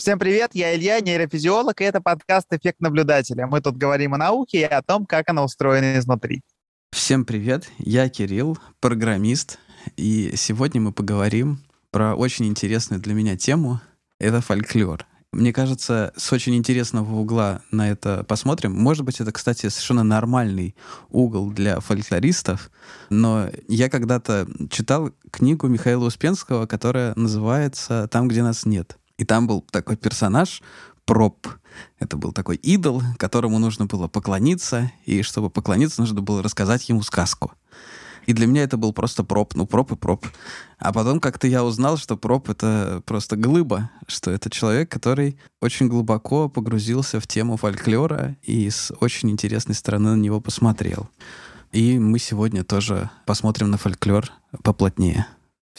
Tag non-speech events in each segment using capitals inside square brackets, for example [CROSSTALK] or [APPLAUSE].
Всем привет, я Илья, нейрофизиолог, и это подкаст «Эффект наблюдателя». Мы тут говорим о науке и о том, как она устроена изнутри. Всем привет, я Кирилл, программист, и сегодня мы поговорим про очень интересную для меня тему — это фольклор. Мне кажется, с очень интересного угла на это посмотрим. Может быть, это, кстати, совершенно нормальный угол для фольклористов, но я когда-то читал книгу Михаила Успенского, которая называется «Там, где нас нет». И там был такой персонаж, проб. Это был такой идол, которому нужно было поклониться, и чтобы поклониться, нужно было рассказать ему сказку. И для меня это был просто проб, ну проб и проб. А потом как-то я узнал, что проб — это просто глыба, что это человек, который очень глубоко погрузился в тему фольклора и с очень интересной стороны на него посмотрел. И мы сегодня тоже посмотрим на фольклор поплотнее.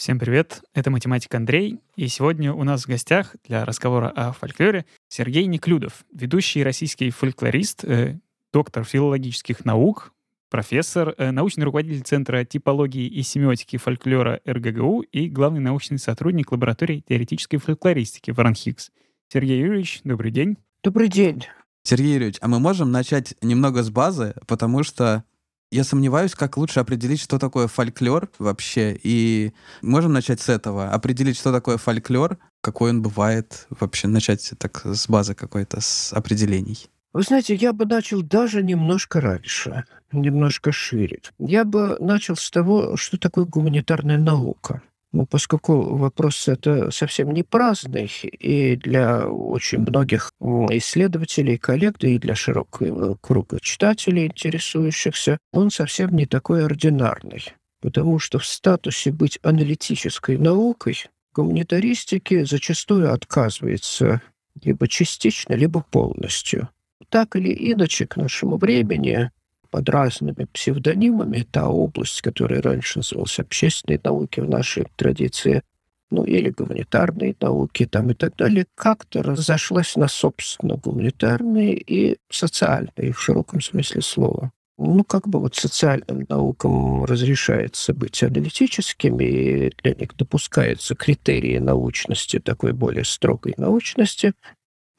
Всем привет, это математик Андрей, и сегодня у нас в гостях для разговора о фольклоре Сергей Неклюдов, ведущий российский фольклорист, э, доктор филологических наук, профессор, э, научный руководитель Центра типологии и семиотики фольклора РГГУ и главный научный сотрудник лаборатории теоретической фольклористики в РАНХИКС. Сергей Юрьевич, добрый день. Добрый день. Сергей Юрьевич, а мы можем начать немного с базы, потому что я сомневаюсь, как лучше определить, что такое фольклор вообще. И можем начать с этого. Определить, что такое фольклор, какой он бывает. Вообще начать так с базы какой-то, с определений. Вы знаете, я бы начал даже немножко раньше, немножко шире. Я бы начал с того, что такое гуманитарная наука. Ну, поскольку вопрос это совсем не праздный, и для очень многих исследователей, коллег, да и для широкого круга читателей, интересующихся, он совсем не такой ординарный. Потому что в статусе быть аналитической наукой гуманитаристики зачастую отказывается либо частично, либо полностью. Так или иначе, к нашему времени под разными псевдонимами. Та область, которая раньше называлась общественной науки в нашей традиции, ну или гуманитарные науки там и так далее, как-то разошлась на, собственно, гуманитарные и социальные в широком смысле слова. Ну, как бы вот социальным наукам разрешается быть аналитическими, и для них допускаются критерии научности, такой более строгой научности,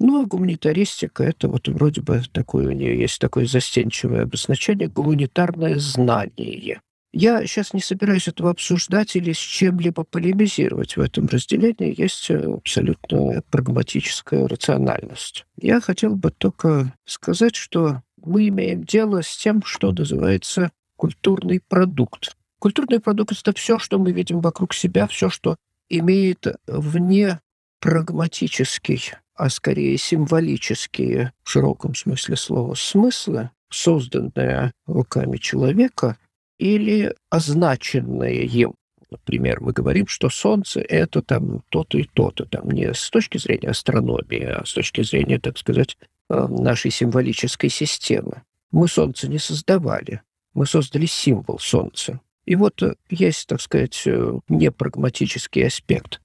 ну, а гуманитаристика — это вот вроде бы такое, у нее есть такое застенчивое обозначение — гуманитарное знание. Я сейчас не собираюсь этого обсуждать или с чем-либо полемизировать. В этом разделении есть абсолютно прагматическая рациональность. Я хотел бы только сказать, что мы имеем дело с тем, что называется культурный продукт. Культурный продукт — это все, что мы видим вокруг себя, все, что имеет вне прагматический а скорее символические в широком смысле слова смыслы, созданные руками человека или означенные им. Например, мы говорим, что Солнце — это там то-то и то-то, там не с точки зрения астрономии, а с точки зрения, так сказать, э, нашей символической системы. Мы Солнце не создавали, мы создали символ Солнца. И вот э, есть, так сказать, э, непрагматический аспект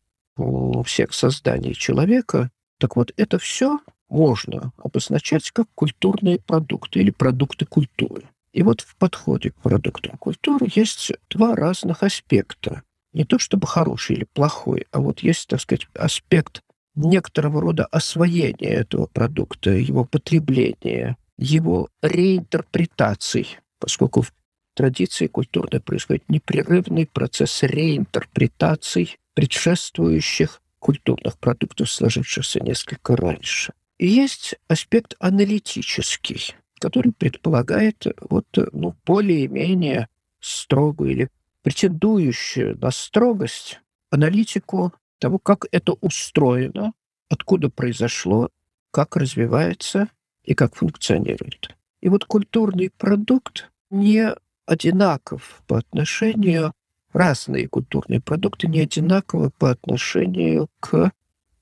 всех созданий человека, так вот, это все можно обозначать как культурные продукты или продукты культуры. И вот в подходе к продуктам культуры есть два разных аспекта. Не то чтобы хороший или плохой, а вот есть, так сказать, аспект некоторого рода освоения этого продукта, его потребления, его реинтерпретаций, поскольку в традиции культурной происходит непрерывный процесс реинтерпретаций предшествующих культурных продуктов, сложившихся несколько раньше. Есть аспект аналитический, который предполагает вот, ну, более-менее строгую или претендующую на строгость аналитику того, как это устроено, откуда произошло, как развивается и как функционирует. И вот культурный продукт не одинаков по отношению разные культурные продукты не одинаковы по отношению к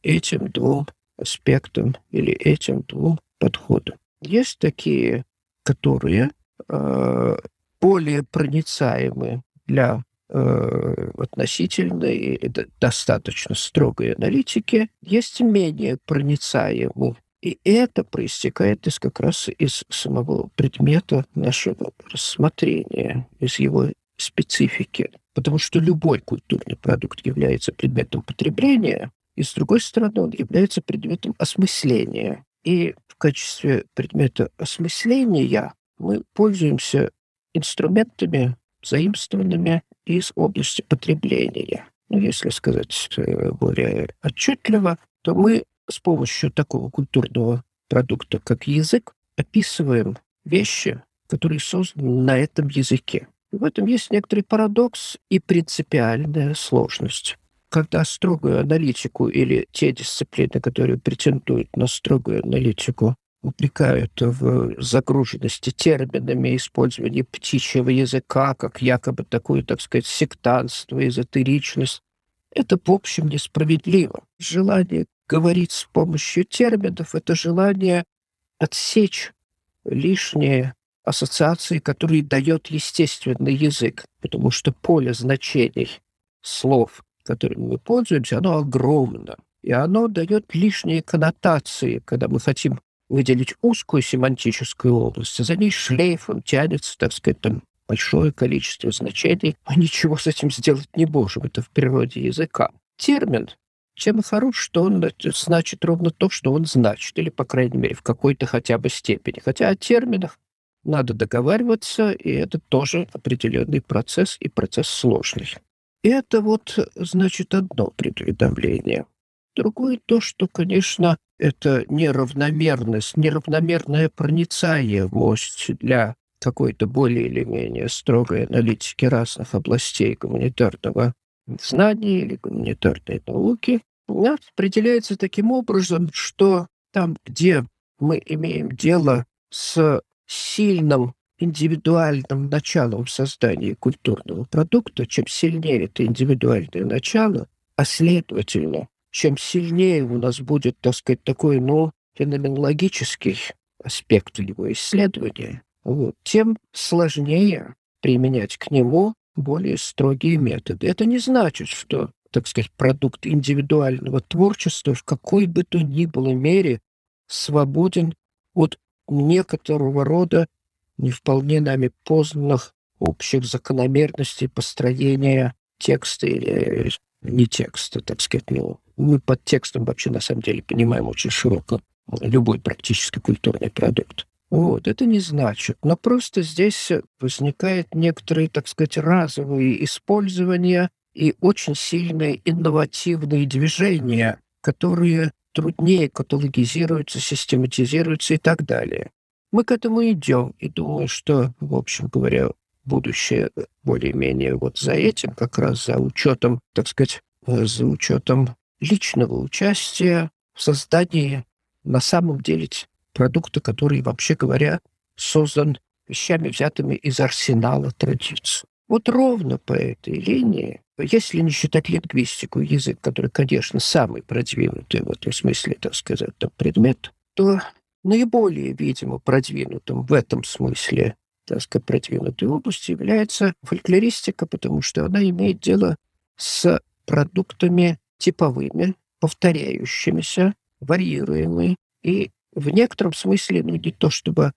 этим двум аспектам или этим двум подходам. Есть такие, которые э, более проницаемы для э, относительной или достаточно строгой аналитики, есть менее проницаемые. И это проистекает из как раз из самого предмета нашего рассмотрения, из его специфики. Потому что любой культурный продукт является предметом потребления, и, с другой стороны, он является предметом осмысления. И в качестве предмета осмысления мы пользуемся инструментами, заимствованными из области потребления. Ну, если сказать более отчетливо, то мы с помощью такого культурного продукта, как язык, описываем вещи, которые созданы на этом языке. В этом есть некоторый парадокс и принципиальная сложность. Когда строгую аналитику или те дисциплины, которые претендуют на строгую аналитику, упрекают в загруженности терминами, использовании птичьего языка, как якобы такое, так сказать, сектантство, эзотеричность. Это, в общем, несправедливо. Желание говорить с помощью терминов — это желание отсечь лишние ассоциации, которые дает естественный язык, потому что поле значений слов, которыми мы пользуемся, оно огромно. И оно дает лишние коннотации, когда мы хотим выделить узкую семантическую область, а за ней шлейфом тянется, так сказать, там большое количество значений, мы ничего с этим сделать не можем. Это в природе языка. Термин чем хорош, что он значит ровно то, что он значит, или, по крайней мере, в какой-то хотя бы степени. Хотя о терминах надо договариваться, и это тоже определенный процесс, и процесс сложный. Это вот, значит, одно предуведомление. Другое то, что, конечно, это неравномерность, неравномерная проницаемость для какой-то более или менее строгой аналитики разных областей гуманитарного знания или гуманитарной науки, определяется таким образом, что там, где мы имеем дело с сильным индивидуальным началом в создании культурного продукта, чем сильнее это индивидуальное начало, а следовательно, чем сильнее у нас будет, так сказать, такой, ну, феноменологический аспект его исследования, вот, тем сложнее применять к нему более строгие методы. Это не значит, что, так сказать, продукт индивидуального творчества в какой бы то ни было мере свободен от некоторого рода не вполне нами познанных общих закономерностей построения текста или не текста, так сказать. Ну, мы под текстом вообще на самом деле понимаем очень широко любой практически культурный продукт. Вот, это не значит. Но просто здесь возникает некоторые, так сказать, разовые использования и очень сильные инновативные движения, которые труднее каталогизируются, систематизируются и так далее. Мы к этому идем, и думаю, что, в общем говоря, будущее более-менее вот за этим, как раз за учетом, так сказать, за учетом личного участия в создании на самом деле продукта, который, вообще говоря, создан вещами, взятыми из арсенала традиций. Вот ровно по этой линии, если не считать лингвистику, язык, который, конечно, самый продвинутый в этом смысле, так сказать, там, предмет, то наиболее, видимо, продвинутым в этом смысле, так сказать, продвинутой области является фольклористика, потому что она имеет дело с продуктами типовыми, повторяющимися, варьируемыми и в некотором смысле, ну, не то чтобы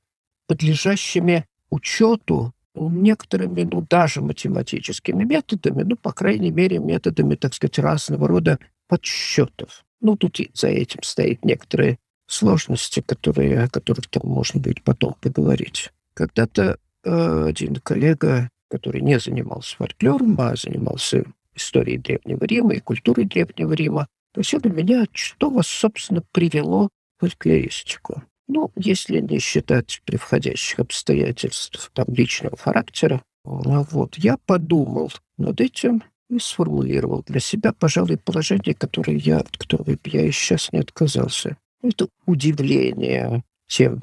подлежащими учету некоторыми, ну, даже математическими методами, ну, по крайней мере, методами, так сказать, разного рода подсчетов. Ну, тут и за этим стоит некоторые сложности, которые, о которых там можно будет потом поговорить. Когда-то э, один коллега, который не занимался фольклором, а занимался историей Древнего Рима и культурой Древнего Рима, спросил меня, что вас, собственно, привело в фольклористику. Ну, если не считать при входящих обстоятельств там, личного характера, а вот, я подумал над этим и сформулировал для себя, пожалуй, положение, которое я, от которого я и сейчас не отказался это удивление тем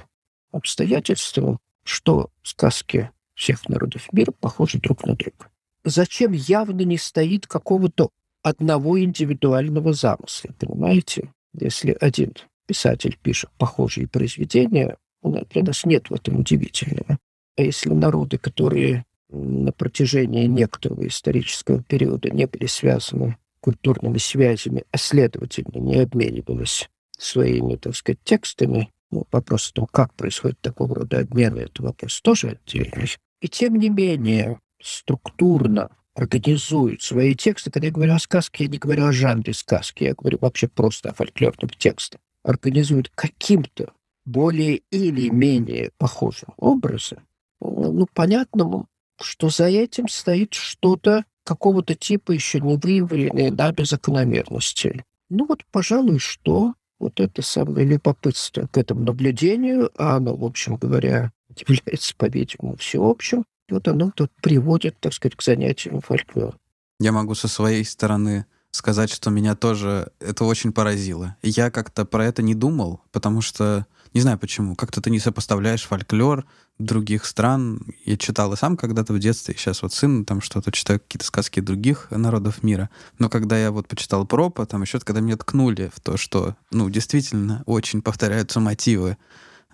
обстоятельствам, что сказки всех народов мира похожи друг на друга. Зачем явно не стоит какого-то одного индивидуального замысла, понимаете? Если один писатель пишет похожие произведения, для нас нет в этом удивительного. А если народы, которые на протяжении некоторого исторического периода не были связаны культурными связями, а следовательно не обменивались своими, так сказать, текстами. Ну, вопрос о том, как происходит такого рода обмен, это вопрос тоже отдельный. И тем не менее, структурно организуют свои тексты. Когда я говорю о сказке, я не говорю о жанре сказки, я говорю вообще просто о фольклорном тексте. Организуют каким-то более или менее похожим образом, ну, понятно, что за этим стоит что-то какого-то типа еще не выявленные нами закономерности. Ну вот, пожалуй, что вот это самое любопытство к этому наблюдению, а оно, в общем говоря, [LAUGHS] является, по-видимому, всеобщим, вот оно тут приводит, так сказать, к занятиям фольклора. Я могу со своей стороны сказать, что меня тоже это очень поразило. Я как-то про это не думал, потому что, не знаю почему, как-то ты не сопоставляешь фольклор других стран. Я читал и сам когда-то в детстве, и сейчас вот сын там что-то читаю, какие-то сказки других народов мира. Но когда я вот почитал Пропа, там еще когда мне ткнули в то, что, ну, действительно, очень повторяются мотивы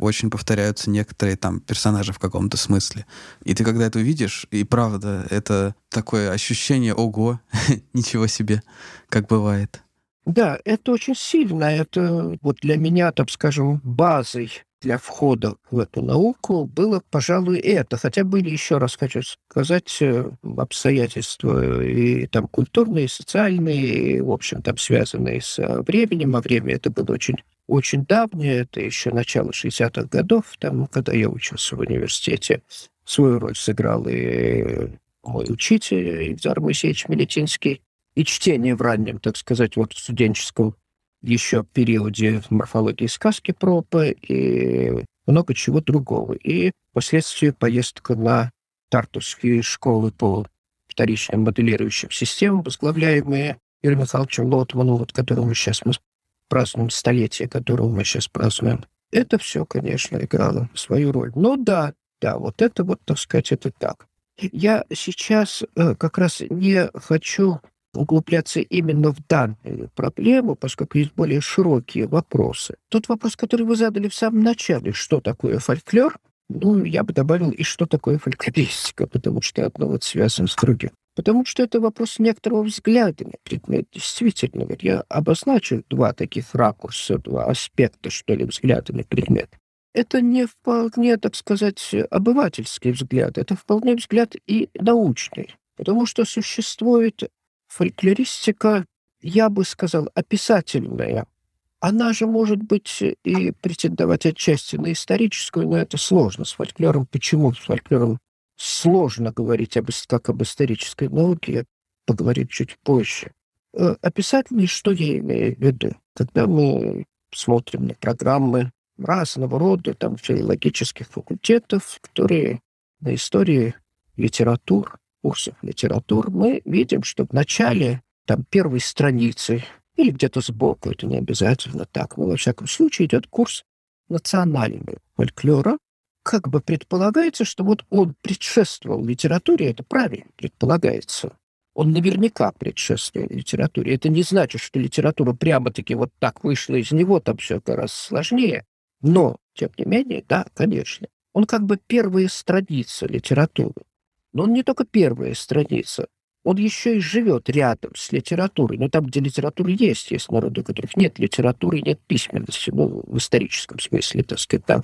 очень повторяются некоторые там персонажи в каком-то смысле. И ты когда это увидишь, и правда, это такое ощущение, ого, [LAUGHS] ничего себе, как бывает. Да, это очень сильно. Это вот для меня, так скажем, базой для входа в эту науку было, пожалуй, это. Хотя были, еще раз хочу сказать, э, обстоятельства и там культурные, и социальные, и, в общем, там связанные с временем. А время это было очень очень давнее, это еще начало 60-х годов, там, когда я учился в университете, свою роль сыграл и мой учитель Ильдар Моисеевич Мелетинский, и чтение в раннем, так сказать, вот студенческом еще периоде морфологии сказки Пропа и много чего другого. И впоследствии поездка на тартусские школы по вторичным моделирующим системам, возглавляемые Юрием Михайловичем Лотманом, вот которому сейчас мы празднуем столетие, которого мы сейчас празднуем. Это все, конечно, играло свою роль. Но да, да, вот это вот, так сказать, это так. Я сейчас э, как раз не хочу углубляться именно в данную проблему, поскольку есть более широкие вопросы. Тот вопрос, который вы задали в самом начале, что такое фольклор, ну, я бы добавил, и что такое фольклористика, потому что одно вот связано с другим. Потому что это вопрос некоторого взгляда на предмет. Действительно, вот я обозначил два таких ракурса, два аспекта, что ли, взгляда на предмет. Это не вполне, так сказать, обывательский взгляд, это вполне взгляд и научный. Потому что существует фольклористика, я бы сказал, описательная. Она же может быть и претендовать отчасти на историческую, но это сложно с фольклором. Почему с фольклором сложно говорить об, как об исторической науке, поговорить чуть позже. Э, описательный, что я имею в виду? Когда мы смотрим на программы разного рода, там, филологических факультетов, которые на истории литератур, курсов литератур, мы видим, что в начале там первой страницы или где-то сбоку, это не обязательно так, но во всяком случае идет курс национального фольклора, как бы предполагается, что вот он предшествовал литературе, это правильно предполагается. Он наверняка предшествовал литературе. Это не значит, что литература прямо-таки вот так вышла из него, там все гораздо сложнее. Но, тем не менее, да, конечно. Он как бы первая страница литературы. Но он не только первая страница. Он еще и живет рядом с литературой. Но там, где литература есть, есть народы, у которых нет литературы, нет письменности. Ну, в историческом смысле, так сказать, там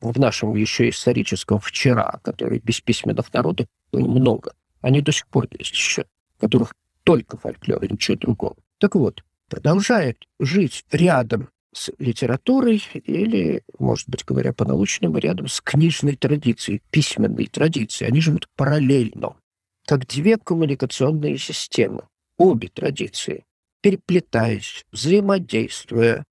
в нашем еще историческом вчера, который без письменных народов было много, они до сих пор есть еще, которых только фольклор и ничего другого. Так вот, продолжает жить рядом с литературой или, может быть, говоря по-научному, рядом с книжной традицией, письменной традицией. Они живут параллельно, как две коммуникационные системы. Обе традиции, переплетаясь, взаимодействуя,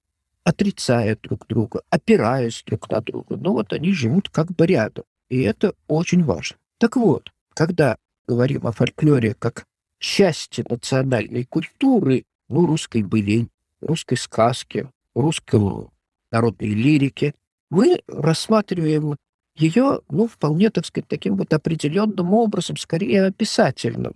отрицая друг друга, опираясь друг на друга. Но вот они живут как бы рядом. И это очень важно. Так вот, когда говорим о фольклоре как части национальной культуры, ну, русской были, русской сказки, русской народной лирики, мы рассматриваем ее, ну, вполне, так сказать, таким вот определенным образом, скорее описательным.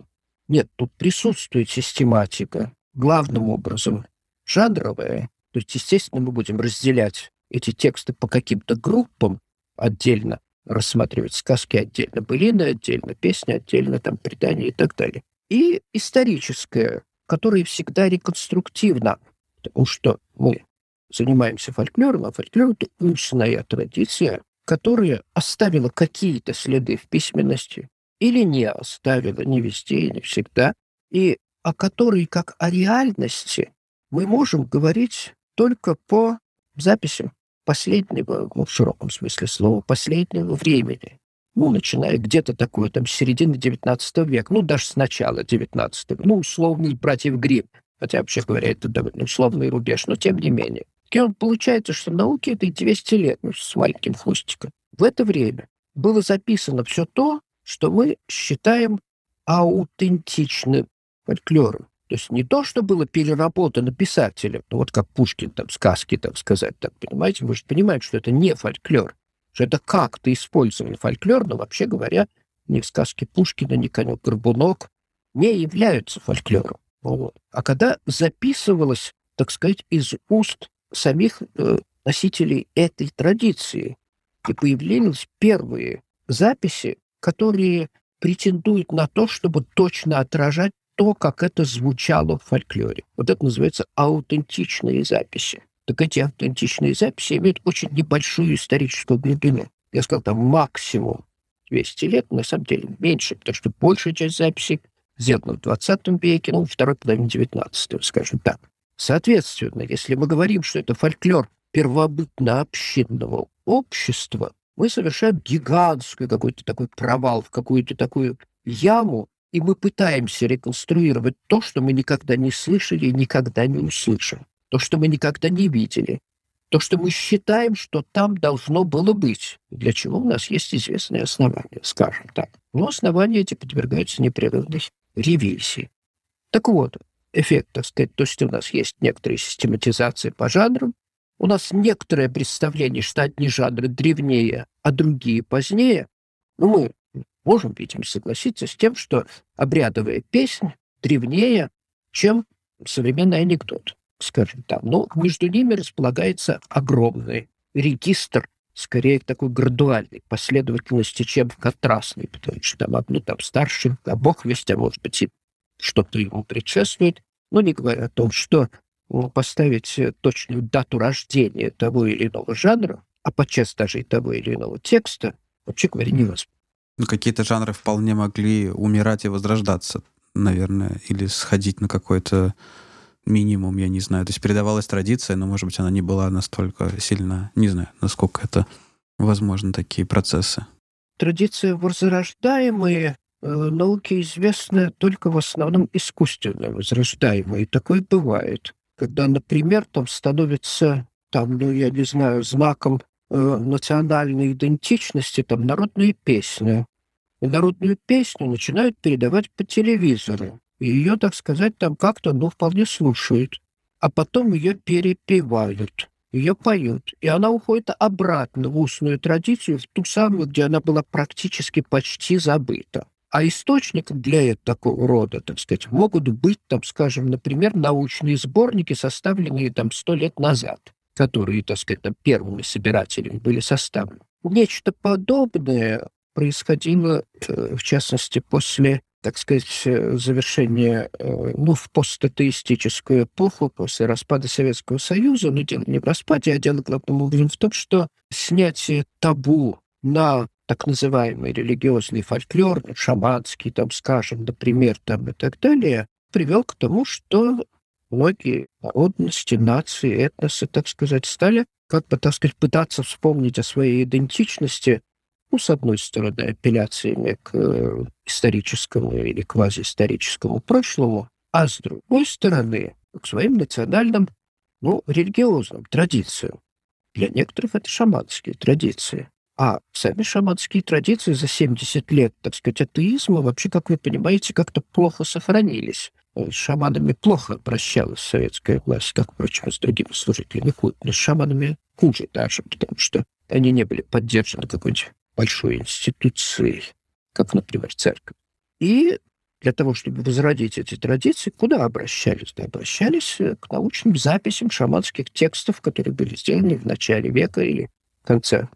Нет, тут присутствует систематика, главным образом жанровая, то есть, естественно, мы будем разделять эти тексты по каким-то группам отдельно, рассматривать сказки отдельно, былины отдельно, песни отдельно, там, предания и так далее. И историческое, которое всегда реконструктивно, потому что мы занимаемся фольклором, а фольклор — это устная традиция, которая оставила какие-то следы в письменности, или не оставила, не везде и не всегда, и о которой, как о реальности, мы можем говорить только по записям последнего, ну, в широком смысле слова, последнего времени. Ну, начиная где-то такое, там, середины XIX века, ну, даже с начала XIX, ну, условный братьев Гримм, хотя, вообще говоря, это довольно условный рубеж, но тем не менее. Он получается, что науке это 200 лет, ну, с маленьким хвостиком. В это время было записано все то, что мы считаем аутентичным фольклором. То есть не то, что было переработано писателем, ну вот как Пушкин, там, сказки, так сказать, так, понимаете, вы же понимаете, что это не фольклор, что это как-то использовали фольклор, но вообще говоря, ни сказки Пушкина, ни конек-горбунок не являются фольклором. Вот. А когда записывалось, так сказать, из уст самих э, носителей этой традиции, и появились первые записи, которые претендуют на то, чтобы точно отражать то, как это звучало в фольклоре. Вот это называется аутентичные записи. Так эти аутентичные записи имеют очень небольшую историческую глубину. Я сказал, там максимум 200 лет, на самом деле меньше, потому что большая часть записей сделана в 20 веке, ну, второй половине 19 скажем так. Соответственно, если мы говорим, что это фольклор первобытно-общинного общества, мы совершаем гигантский какой-то такой провал в какую-то такую яму, и мы пытаемся реконструировать то, что мы никогда не слышали и никогда не услышим, то, что мы никогда не видели, то, что мы считаем, что там должно было быть, для чего у нас есть известные основания, скажем так. Но основания эти подвергаются непрерывной ревизии. Так вот, эффект, так сказать, то, что у нас есть некоторая систематизация по жанрам, у нас некоторое представление, что одни жанры древнее, а другие позднее, ну, мы можем, видимо, согласиться с тем, что обрядовая песня древнее, чем современный анекдот, скажем так. Но между ними располагается огромный регистр, скорее такой градуальной последовательности, чем контрастный, потому что там одно там старше, а бог весть, а может быть и что-то ему предшествует. Но не говоря о том, что поставить точную дату рождения того или иного жанра, а подчас даже и того или иного текста, вообще говоря, невозможно. Ну, какие-то жанры вполне могли умирать и возрождаться, наверное, или сходить на какой-то минимум, я не знаю. То есть передавалась традиция, но, может быть, она не была настолько сильна. Не знаю, насколько это возможно, такие процессы. Традиция возрождаемые э, науки известны только в основном искусственно возрождаемые. Такое бывает. Когда, например, там становится, там, ну, я не знаю, знаком э, национальной идентичности, там, народная песня и народную песню начинают передавать по телевизору. И ее, так сказать, там как-то, ну, вполне слушают. А потом ее перепевают, ее поют. И она уходит обратно в устную традицию, в ту самую, где она была практически почти забыта. А источником для такого рода, так сказать, могут быть, там, скажем, например, научные сборники, составленные там сто лет назад, которые, так сказать, там, первыми собирателями были составлены. Нечто подобное происходило, э, в частности, после, так сказать, завершения, э, ну, в постатеистическую эпоху, после распада Советского Союза, но дело не в распаде, а дело главным образом в том, что снятие табу на так называемый религиозный фольклор, шаманский, там, скажем, например, там и так далее, привел к тому, что многие народности, нации, этносы, так сказать, стали как бы, так сказать, пытаться вспомнить о своей идентичности ну, с одной стороны, апелляциями к э, историческому или квазиисторическому прошлому, а с другой стороны, к своим национальным, ну, религиозным традициям. Для некоторых это шаманские традиции. А сами шаманские традиции за 70 лет, так сказать, атеизма вообще, как вы понимаете, как-то плохо сохранились. С шаманами плохо обращалась советская власть, как, впрочем, с другими служителями культа. Но с шаманами хуже даже, потому что они не были поддержаны какой-нибудь большой институцией, как, например, церковь. И для того, чтобы возродить эти традиции, куда обращались? Да, обращались к научным записям шаманских текстов, которые были сделаны в начале века или в конце,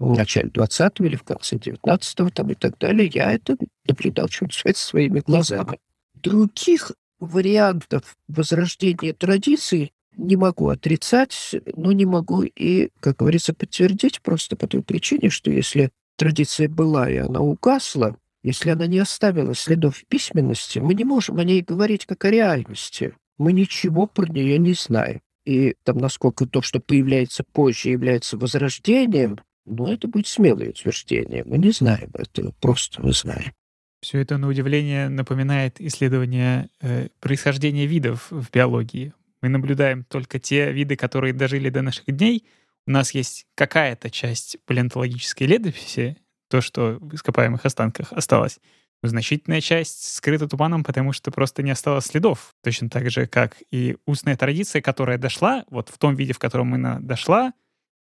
в начале 20 или в конце 19 там, и так далее. Я это наблюдал, чем сказать, своими глазами. Других вариантов возрождения традиций не могу отрицать, но не могу и, как говорится, подтвердить просто по той причине, что если традиция была, и она угасла, Если она не оставила следов письменности, мы не можем о ней говорить как о реальности. Мы ничего про нее не знаем. И там, насколько то, что появляется позже, является возрождением, ну, это будет смелое утверждение. Мы не знаем это, просто мы знаем. Все это, на удивление, напоминает исследование э, происхождения видов в биологии. Мы наблюдаем только те виды, которые дожили до наших дней. У нас есть какая-то часть палеонтологической летописи, то, что в ископаемых останках осталось. Значительная часть скрыта туманом, потому что просто не осталось следов. Точно так же, как и устная традиция, которая дошла, вот в том виде, в котором она дошла,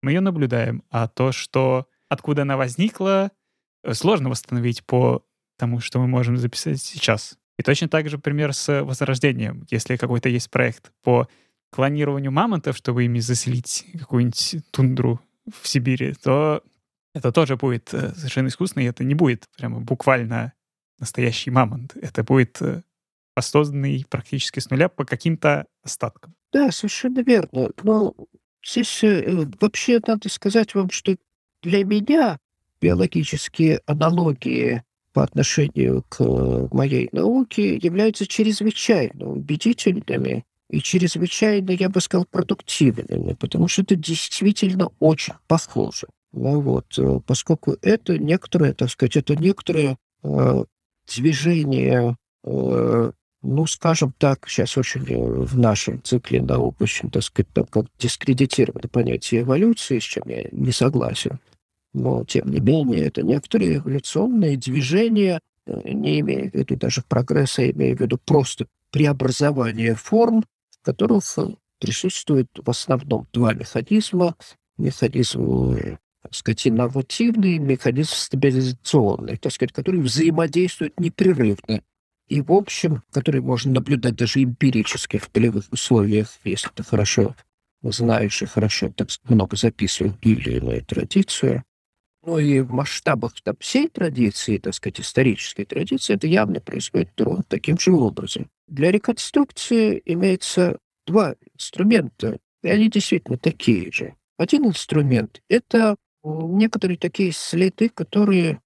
мы ее наблюдаем. А то, что откуда она возникла, э, сложно восстановить по тому, что мы можем записать сейчас. И точно так же пример с возрождением. Если какой-то есть проект по клонированию мамонтов, чтобы ими заселить какую-нибудь тундру в Сибири, то это тоже будет э, совершенно искусственно, и это не будет прямо буквально настоящий мамонт. Это будет э, воссозданный практически с нуля по каким-то остаткам. Да, совершенно верно. Но здесь э, вообще надо сказать вам, что для меня биологические аналогии по отношению к э, моей науке являются чрезвычайно убедительными и чрезвычайно, я бы сказал, продуктивными, потому что это действительно очень похоже. Ну вот, э, поскольку это некоторое, так сказать, это некоторое э, движение, ну, скажем так, сейчас очень э, в нашем цикле наук очень, так сказать, так, как дискредитировано понятие эволюции, с чем я не согласен но, тем не менее, это некоторые эволюционные движения, э, не имея в виду даже прогресса, а имея в виду просто преобразование форм, в которых э, присутствует в основном два механизма. Механизм, так сказать, механизм стабилизационный, так сказать, которые взаимодействуют непрерывно. И, в общем, которые можно наблюдать даже эмпирически в полевых условиях, если ты хорошо знаешь и хорошо так много записываешь или иную традицию. Ну и в масштабах там, всей традиции, так сказать, исторической традиции, это явно происходит ровно таким же образом. Для реконструкции имеется два инструмента, и они действительно такие же. Один инструмент — это некоторые такие следы, которые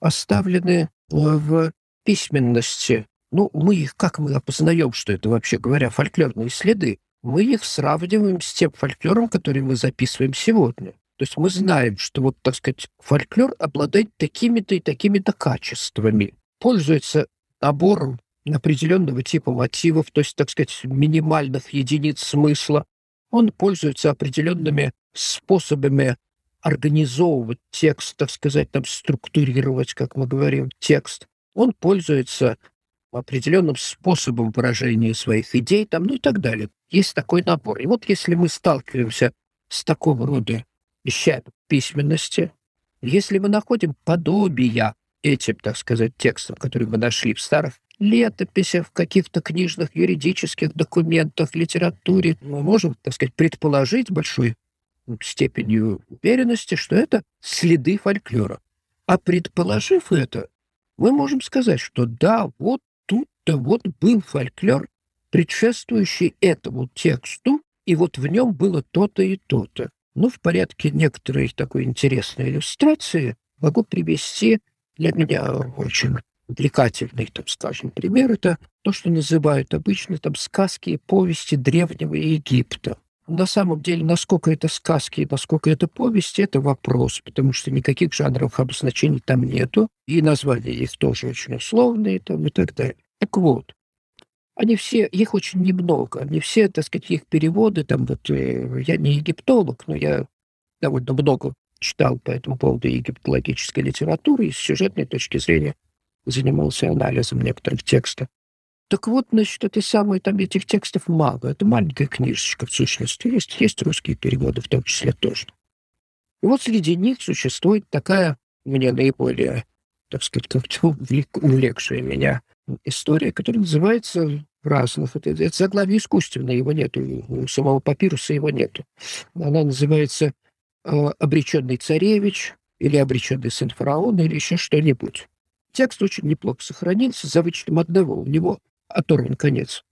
оставлены в письменности. Ну, мы их, как мы опознаем, что это, вообще говоря, фольклорные следы? Мы их сравниваем с тем фольклором, который мы записываем сегодня. То есть мы знаем, что вот, так сказать, фольклор обладает такими-то и такими-то качествами, пользуется набором определенного типа мотивов, то есть, так сказать, минимальных единиц смысла. Он пользуется определенными способами организовывать текст, так сказать, там, структурировать, как мы говорим, текст. Он пользуется определенным способом выражения своих идей, там, ну и так далее. Есть такой набор. И вот если мы сталкиваемся с такого рода вещами письменности. Если мы находим подобия этим, так сказать, текстам, которые мы нашли в старых летописях, в каких-то книжных юридических документах, литературе, мы можем, так сказать, предположить большой степенью уверенности, что это следы фольклора. А предположив это, мы можем сказать, что да, вот тут-то вот был фольклор, предшествующий этому тексту, и вот в нем было то-то и то-то. Ну, в порядке некоторой такой интересной иллюстрации могу привести для меня очень увлекательный, так скажем, пример. Это то, что называют обычно там сказки и повести Древнего Египта. На самом деле, насколько это сказки насколько это повести, это вопрос, потому что никаких жанровых обозначений там нету, и названия их тоже очень условные там, и так далее. Так вот, они все, их очень немного, они все, так сказать, их переводы, там вот, э, я не египтолог, но я довольно много читал по этому поводу египтологической литературы и с сюжетной точки зрения занимался анализом некоторых текстов. Так вот, значит, эти самые, там этих текстов мало. Это маленькая книжечка, в сущности. Есть, есть русские переводы в том числе тоже. И вот среди них существует такая, мне наиболее, так сказать, как-то увлекшая меня история, которая называется разных. Это, это заглавие искусственное, его нету. У самого папируса его нету. Она называется э, «Обреченный царевич» или «Обреченный сын фараона» или еще что-нибудь. Текст очень неплохо сохранился, за вычетом одного. У него оторван конец.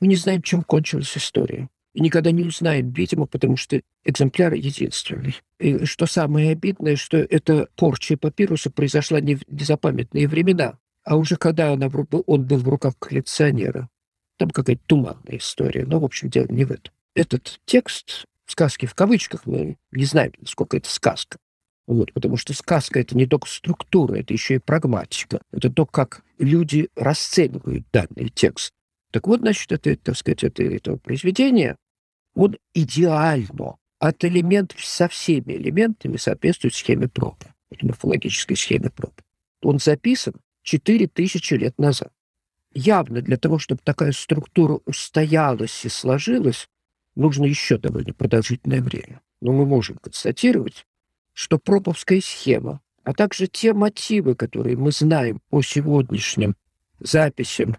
Мы не знаем, чем кончилась история. и никогда не узнаем, видимо, потому что экземпляр единственный. И что самое обидное, что эта порча папируса произошла не в незапамятные времена, а уже когда она, он был в руках коллекционера. Там какая-то туманная история, но, в общем, дело не в этом. Этот текст, сказки в кавычках, мы не знаем, сколько это сказка. Вот, потому что сказка — это не только структура, это еще и прагматика. Это то, как люди расценивают данный текст. Так вот, значит, это, так сказать, это, это произведение, он идеально от элементов со всеми элементами соответствует схеме Пропа, морфологической схеме Пропа. Он записан 4000 лет назад. Явно для того, чтобы такая структура устоялась и сложилась, нужно еще довольно продолжительное время. Но мы можем констатировать, что проповская схема, а также те мотивы, которые мы знаем по сегодняшним записям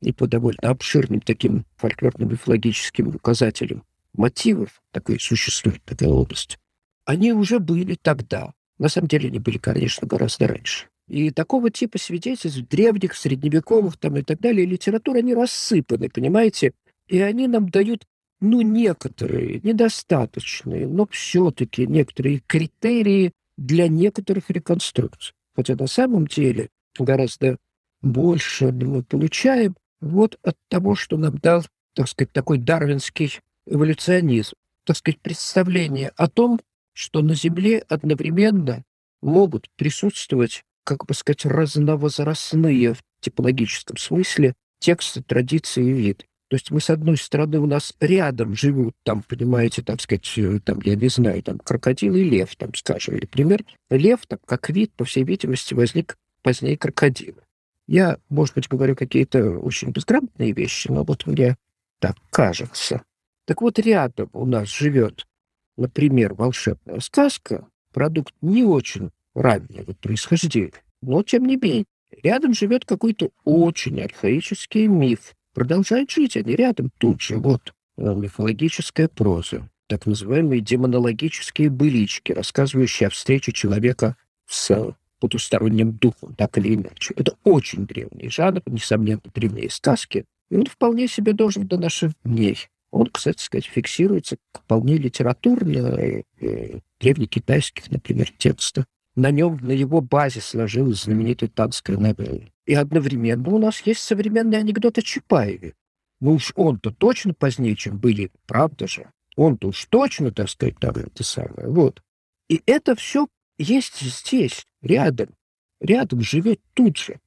и по довольно обширным таким фольклорным мифологическим указателям мотивов, такой существует такая область, они уже были тогда. На самом деле они были, конечно, гораздо раньше. И такого типа свидетельств древних, средневековых там и так далее литературы, они рассыпаны, понимаете? И они нам дают, ну, некоторые, недостаточные, но все-таки некоторые критерии для некоторых реконструкций. Хотя на самом деле гораздо больше мы получаем вот от того, что нам дал, так сказать, такой дарвинский эволюционизм, так сказать, представление о том, что на Земле одновременно могут присутствовать, как бы сказать, разновозрастные в типологическом смысле тексты, традиции и виды. То есть мы, с одной стороны, у нас рядом живут, там, понимаете, так сказать, э, там, я не знаю, там, крокодил и лев, там, скажем, или пример. Лев, там, как вид, по всей видимости, возник позднее крокодила. Я, может быть, говорю какие-то очень безграмотные вещи, но вот мне так кажется. Так вот, рядом у нас живет, например, волшебная сказка, продукт не очень раннего происхождения, но, тем не менее, рядом живет какой-то очень архаический миф. Продолжает жить они рядом тут же. Вот э, мифологическая проза, так называемые демонологические былички, рассказывающие о встрече человека с потусторонним духом, так или иначе. Это очень древний жанр, несомненно, древние сказки. И он вполне себе должен до наших дней. Он, кстати сказать, фиксируется вполне литературно, э, древнекитайских, например, текстов. На нем, на его базе сложилась знаменитая танская новелла. И одновременно у нас есть современный анекдот о Чапаеве. Ну уж он-то точно позднее, чем были, правда же? Он-то уж точно, так сказать, там это самое. Вот. И это все есть здесь, рядом. Рядом живет тут же.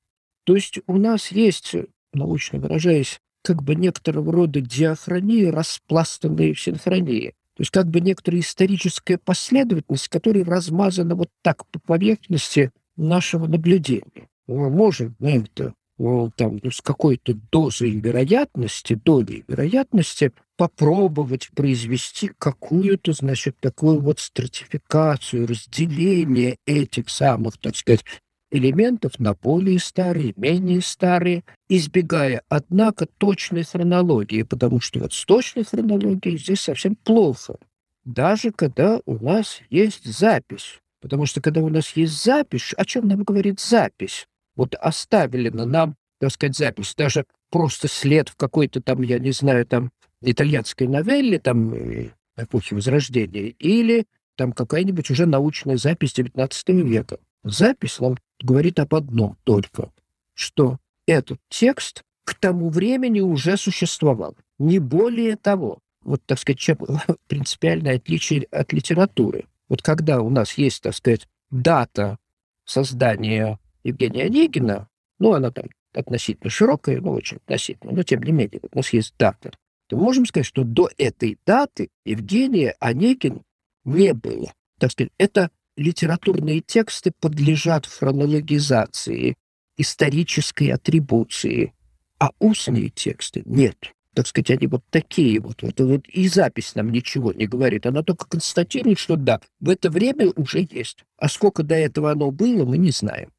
То есть у нас есть, научно выражаясь, как бы некоторого рода диахронии, распластанные в синхронии. То есть как бы некоторая историческая последовательность, которая размазана вот так по поверхности нашего наблюдения. Это ну, там, ну, с какой-то дозой вероятности, долей вероятности попробовать произвести какую-то, значит, такую вот стратификацию, разделение этих самых, так сказать, элементов на более старые, менее старые, избегая, однако, точной хронологии, потому что вот с точной хронологией здесь совсем плохо. Даже когда у нас есть запись. Потому что когда у нас есть запись, о чем нам говорит запись? Вот оставили на нам, так сказать, запись, даже просто след в какой-то там, я не знаю, там итальянской новелле, там э, эпохи Возрождения, или там какая-нибудь уже научная запись XIX века. Запись нам говорит об одном только, что этот текст к тому времени уже существовал. Не более того. Вот, так сказать, чем [LAUGHS] принципиальное отличие от литературы. Вот когда у нас есть, так сказать, дата создания Евгения Онегина, ну, она там относительно широкая, ну, очень относительно, но тем не менее, у нас есть дата, то можем сказать, что до этой даты Евгения Онегин не было. Так сказать, это литературные тексты подлежат хронологизации, исторической атрибуции, а устные тексты нет. Так сказать, они вот такие вот, вот, вот. И запись нам ничего не говорит. Она только констатирует, что да, в это время уже есть. А сколько до этого оно было, мы не знаем.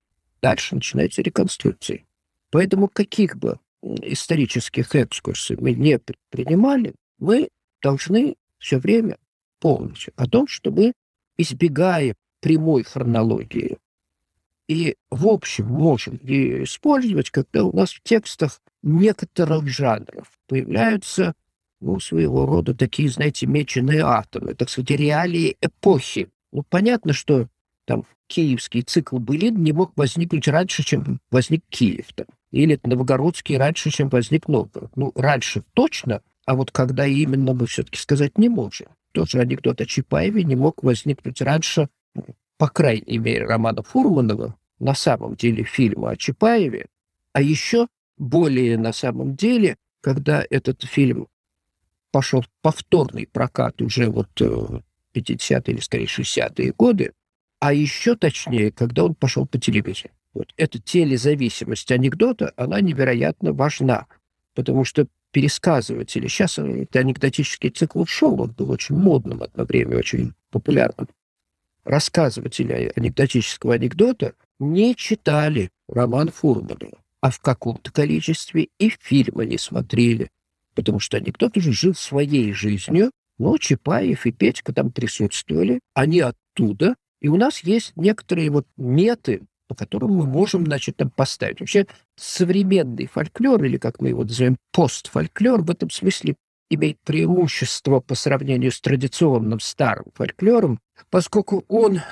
Дальше начинаются реконструкции. Поэтому каких бы исторических экскурсий мы не предпринимали, мы должны все время помнить о том, что мы избегаем прямой хронологии. И, в общем, можем ее использовать, когда у нас в текстах некоторых жанров появляются ну, своего рода такие, знаете, меченые атомы, так сказать, реалии эпохи. Ну, понятно, что там киевский цикл былин не мог возникнуть раньше, чем возник Киев. Там. Или новгородский раньше, чем возник Новгород. Ну, раньше точно, а вот когда именно мы все-таки сказать не можем. Тоже анекдот о Чапаеве не мог возникнуть раньше, по крайней мере, романа Фурманова, на самом деле фильма о Чапаеве, а еще более на самом деле, когда этот фильм пошел в повторный прокат уже вот 50-е э, или, скорее, 60-е годы, а еще точнее, когда он пошел по телевизору. Вот эта телезависимость анекдота, она невероятно важна, потому что пересказыватели, сейчас это анекдотический цикл ушел, он был очень модным одно время, очень популярным. Рассказыватели анекдотического анекдота не читали роман Фурманова, а в каком-то количестве и фильмы не смотрели, потому что анекдот уже жил своей жизнью, но Чапаев и Петька там присутствовали, они оттуда, и у нас есть некоторые вот меты, по которым мы можем, значит, там поставить. Вообще современный фольклор, или как мы его называем, постфольклор, в этом смысле имеет преимущество по сравнению с традиционным старым фольклором, поскольку он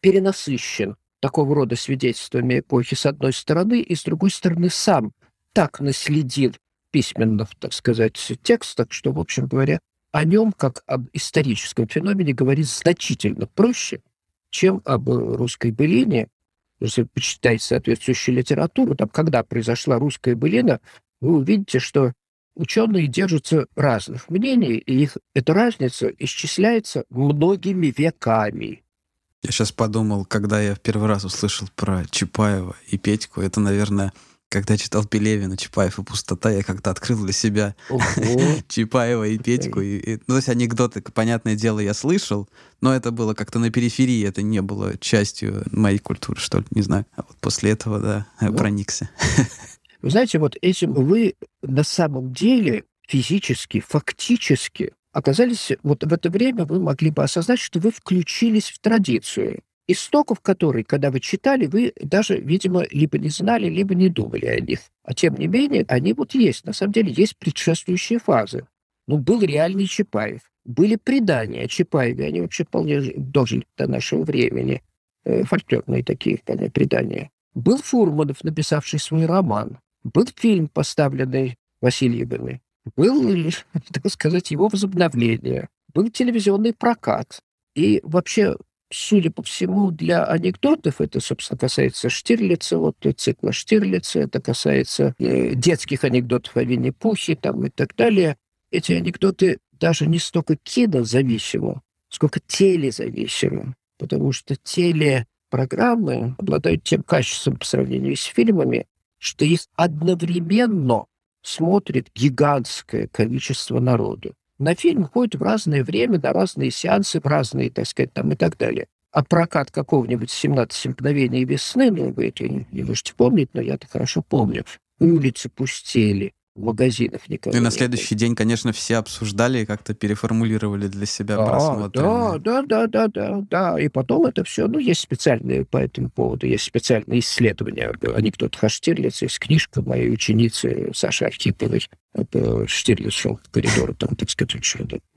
перенасыщен такого рода свидетельствами эпохи с одной стороны, и с другой стороны сам так наследил письменных, так сказать, текстах, что, в общем говоря, о нем, как об историческом феномене, говорить значительно проще, чем об русской былине. Если почитать соответствующую литературу, там, когда произошла русская былина, вы увидите, что ученые держатся разных мнений, и их, эта разница исчисляется многими веками. Я сейчас подумал, когда я в первый раз услышал про Чапаева и Петьку, это, наверное, когда читал Пелевина «Чапаев и пустота», я как-то открыл для себя [LAUGHS] Чапаева и Петьку. И, и, ну, то есть анекдоты, понятное дело, я слышал, но это было как-то на периферии, это не было частью моей культуры, что ли, не знаю. А вот после этого, да, ну, проникся. [LAUGHS] Вы знаете, вот этим вы на самом деле физически, фактически оказались, вот в это время вы могли бы осознать, что вы включились в традицию, истоков которой, когда вы читали, вы даже, видимо, либо не знали, либо не думали о них. А тем не менее, они вот есть. На самом деле есть предшествующие фазы. Ну, был реальный Чапаев. Были предания о Чапаеве, они вообще вполне дожили до нашего времени. Э, фольклорные такие вполне предания. Был Фурманов, написавший свой роман. Был фильм, поставленный Васильевыми был, [LAUGHS] так сказать, его возобновление, был телевизионный прокат. И вообще, судя по всему, для анекдотов, это, собственно, касается Штирлица, вот цикла Штирлица, это касается э, детских анекдотов о Винни-Пухе там, и так далее. Эти анекдоты даже не столько кинозависимы, сколько телезависимы, потому что телепрограммы обладают тем качеством по сравнению с фильмами, что их одновременно смотрит гигантское количество народу. На фильм ходит в разное время, на разные сеансы, в разные, так сказать, там и так далее. А прокат какого-нибудь «17 мгновений весны», ну, вы это не, не можете помнить, но я-то хорошо помню, улицы пустели, магазинов никого И на следующий день, конечно, все обсуждали и как-то переформулировали для себя да, просмотр. Да, да, да, да, да, да. И потом это все, ну, есть специальные по этому поводу, есть специальные исследования. Анекдот Штирлиц, есть книжка моей ученицы Саши Архиповой. Это Штирлиц шел в коридор, там, так сказать,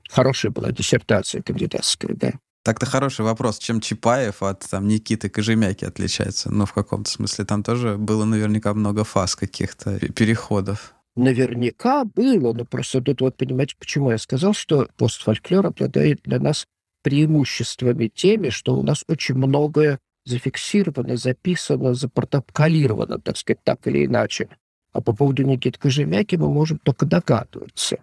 хорошая была диссертация кандидатская, да. Так-то хороший вопрос, чем Чапаев от там, Никиты Кожемяки отличается? Ну, в каком-то смысле там тоже было наверняка много фаз каких-то, переходов наверняка было, но просто тут вот понимаете, почему я сказал, что постфольклор обладает для нас преимуществами теми, что у нас очень многое зафиксировано, записано, запротоколировано, так сказать, так или иначе. А по поводу Никиты Кожемяки мы можем только догадываться.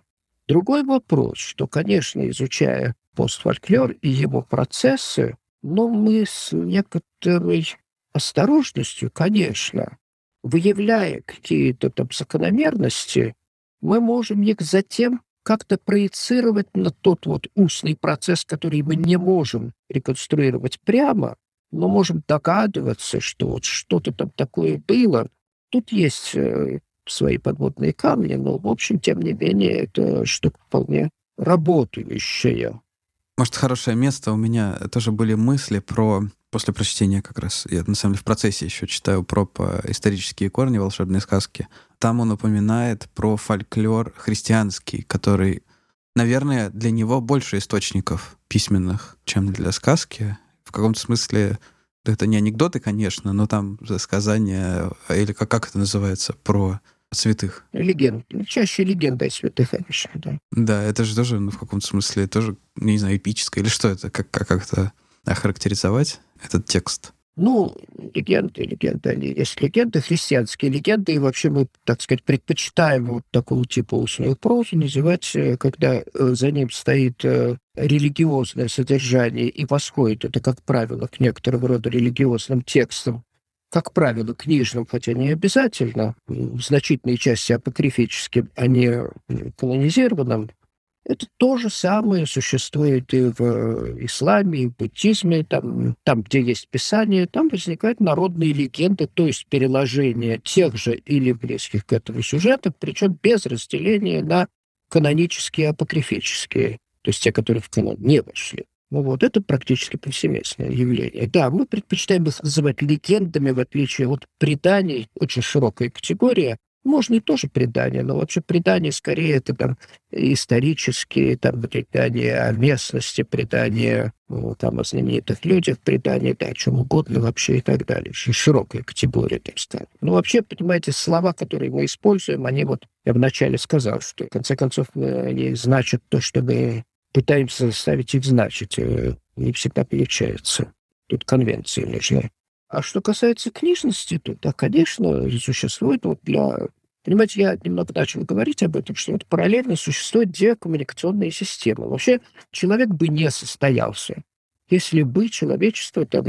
Другой вопрос, что, конечно, изучая постфольклор и его процессы, но мы с некоторой осторожностью, конечно, выявляя какие-то там закономерности, мы можем их затем как-то проецировать на тот вот устный процесс, который мы не можем реконструировать прямо, но можем догадываться, что вот что-то там такое было. Тут есть э, свои подводные камни, но, в общем, тем не менее, это штука вполне работающая. Может, хорошее место. У меня тоже были мысли про после прочтения как раз, я на самом деле в процессе еще читаю про исторические корни волшебной сказки, там он упоминает про фольклор христианский, который наверное, для него больше источников письменных, чем для сказки. В каком-то смысле это не анекдоты, конечно, но там сказания, или как, как это называется, про святых. Легенд. Чаще легенда о святых, конечно, да. Да, это же тоже, ну, в каком-то смысле, тоже, не знаю, эпическое, или что это, как, как, как это охарактеризовать, этот текст? Ну, легенды, легенды, они есть легенды, христианские легенды, и вообще мы, так сказать, предпочитаем вот такого типа устную прозу называть, э, когда э, за ним стоит э, религиозное содержание и восходит это, как правило, к некоторого рода религиозным текстам, как правило, книжным, хотя не обязательно, в значительной части апокрифическим, а не колонизированным, это то же самое существует и в э, исламе, и в буддизме. Там, там, где есть писание, там возникают народные легенды, то есть переложение тех же или близких к этому сюжета, причем без разделения на канонические и апокрифические, то есть те, которые в канон не вошли. Ну вот, это практически повсеместное явление. Да, мы предпочитаем их называть легендами, в отличие от преданий, очень широкая категория, можно и тоже предания, но вообще предания скорее это там исторические, там предания о местности, предания ну, там о знаменитых людях, предания да, о чем угодно вообще и так далее. Широкая категория, так сказать. Но вообще, понимаете, слова, которые мы используем, они вот, я вначале сказал, что в конце концов они значат то, что мы пытаемся заставить их значить. Э, не всегда получается. Тут конвенции нужны. А что касается книжности, то, да, конечно, существует вот для... Понимаете, я немного начал говорить об этом, что вот параллельно существуют две коммуникационные системы. Вообще человек бы не состоялся, если бы человечество там,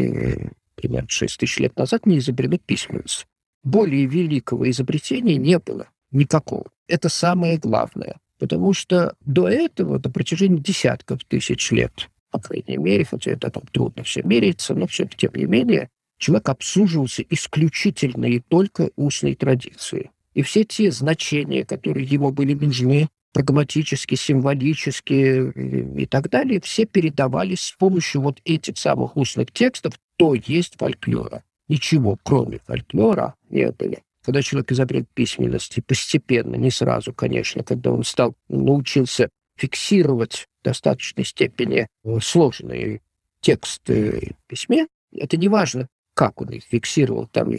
примерно 6 тысяч лет назад не изобрело письменность. Более великого изобретения не было никакого. Это самое главное. Потому что до этого, до протяжении десятков тысяч лет, по крайней мере, хотя это там трудно все меряется, но все-таки, тем не менее, человек обслуживался исключительно и только устной традицией. И все те значения, которые ему были нужны, прагматически, символически и так далее, все передавались с помощью вот этих самых устных текстов, то есть фольклора. Ничего, кроме фольклора, не было. Когда человек изобрел письменность, и постепенно, не сразу, конечно, когда он стал, научился фиксировать в достаточной степени сложные тексты в письме, это не важно, как он их фиксировал, там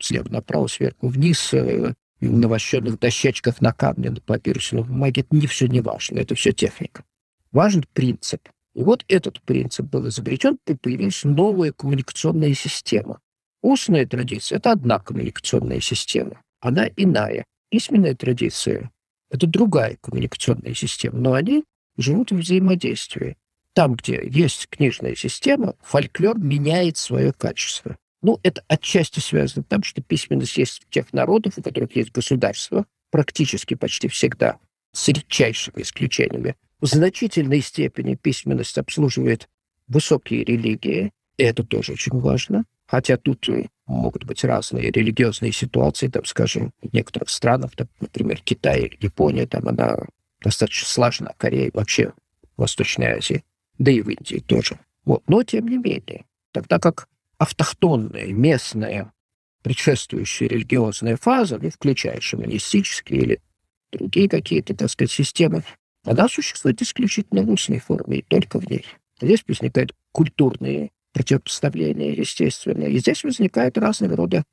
слева направо, сверху вниз, э, на вощенных дощечках, на камне, на папирусе, на бумаге. Это не все не важно, это все техника. Важен принцип. И вот этот принцип был изобретен, и появилась новая коммуникационная система. Устная традиция – это одна коммуникационная система, она иная. Письменная традиция – это другая коммуникационная система, но они живут в взаимодействии. Там, где есть книжная система, фольклор меняет свое качество. Ну, это отчасти связано с тем, что письменность есть у тех народов, у которых есть государство, практически почти всегда, с редчайшими исключениями. В значительной степени письменность обслуживает высокие религии, и это тоже очень важно. Хотя тут могут быть разные религиозные ситуации, там, скажем, в некоторых странах, там, например, Китай или Япония, там она достаточно сложна, Корея вообще Восточной Азии да и в Индии тоже. Вот. Но тем не менее, тогда как автохтонная, местная, предшествующая религиозная фаза, ну, включая шаманистические или другие какие-то, так сказать, системы, она существует исключительно в устной форме, и только в ней. Здесь возникают культурные противопоставления, естественно, и здесь возникают разного рода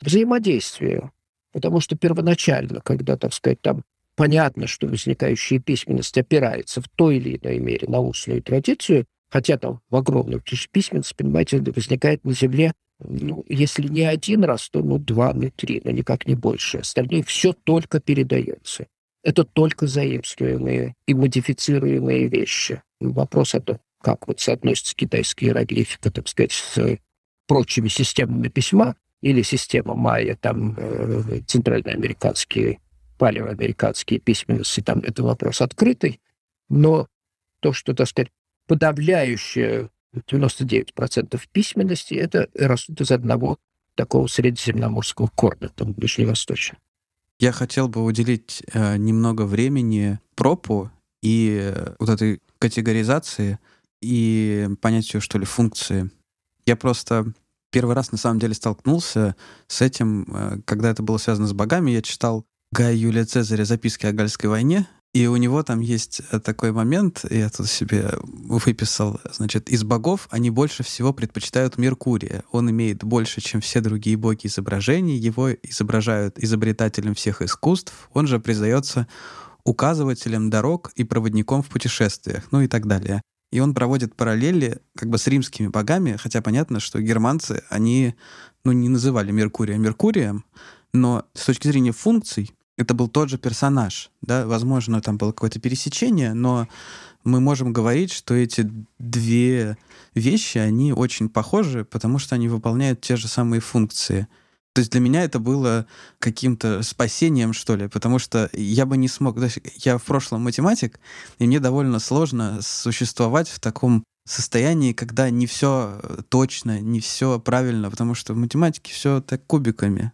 взаимодействия, потому что первоначально, когда, так сказать, там понятно, что возникающая письменность опирается в той или иной мере на устную традицию, хотя там в огромном количестве письменность, понимаете, возникает на Земле, ну, если не один раз, то ну, два, ну, три, но никак не больше. Остальное все только передается. Это только заимствуемые и модифицируемые вещи. Вопрос это, как вот соотносится китайская иероглифика, так сказать, с прочими системами письма, или система майя, там, э, центральноамериканские палеоамериканские письменности, там это вопрос открытый, но то, что, так сказать, подавляющее 99% письменности, это растут из одного такого средиземноморского корня, там, ближневосточного. Я хотел бы уделить э, немного времени пропу и э, вот этой категоризации и понятию, что ли, функции. Я просто первый раз на самом деле столкнулся с этим, э, когда это было связано с богами. Я читал Гая Юлия Цезаря «Записки о Гальской войне», И у него там есть э, такой момент, я тут себе выписал, значит, из богов они больше всего предпочитают Меркурия. Он имеет больше, чем все другие боги изображений, его изображают изобретателем всех искусств, он же признается указывателем дорог и проводником в путешествиях, ну и так далее. И он проводит параллели как бы с римскими богами, хотя понятно, что германцы, они ну, не называли Меркурия Меркурием, но с точки зрения функций это был тот же персонаж, да, возможно, там было какое-то пересечение, но мы можем говорить, что эти две вещи, они очень похожи, потому что они выполняют те же самые функции. То есть для меня это было каким-то спасением, что ли, потому что я бы не смог... Я в прошлом математик, и мне довольно сложно существовать в таком состоянии, когда не все точно, не все правильно, потому что в математике все так кубиками.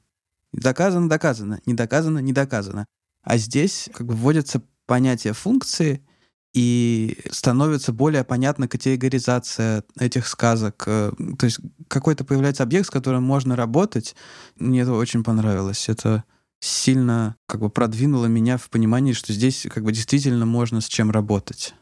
Доказано, доказано, не доказано, не доказано. А здесь как бы вводятся понятия функции, и становится более понятна категоризация этих сказок. Э, то есть какой-то появляется объект, с которым можно работать. Мне это очень понравилось. Это сильно как бы продвинуло меня в понимании, что здесь как бы действительно можно с чем работать.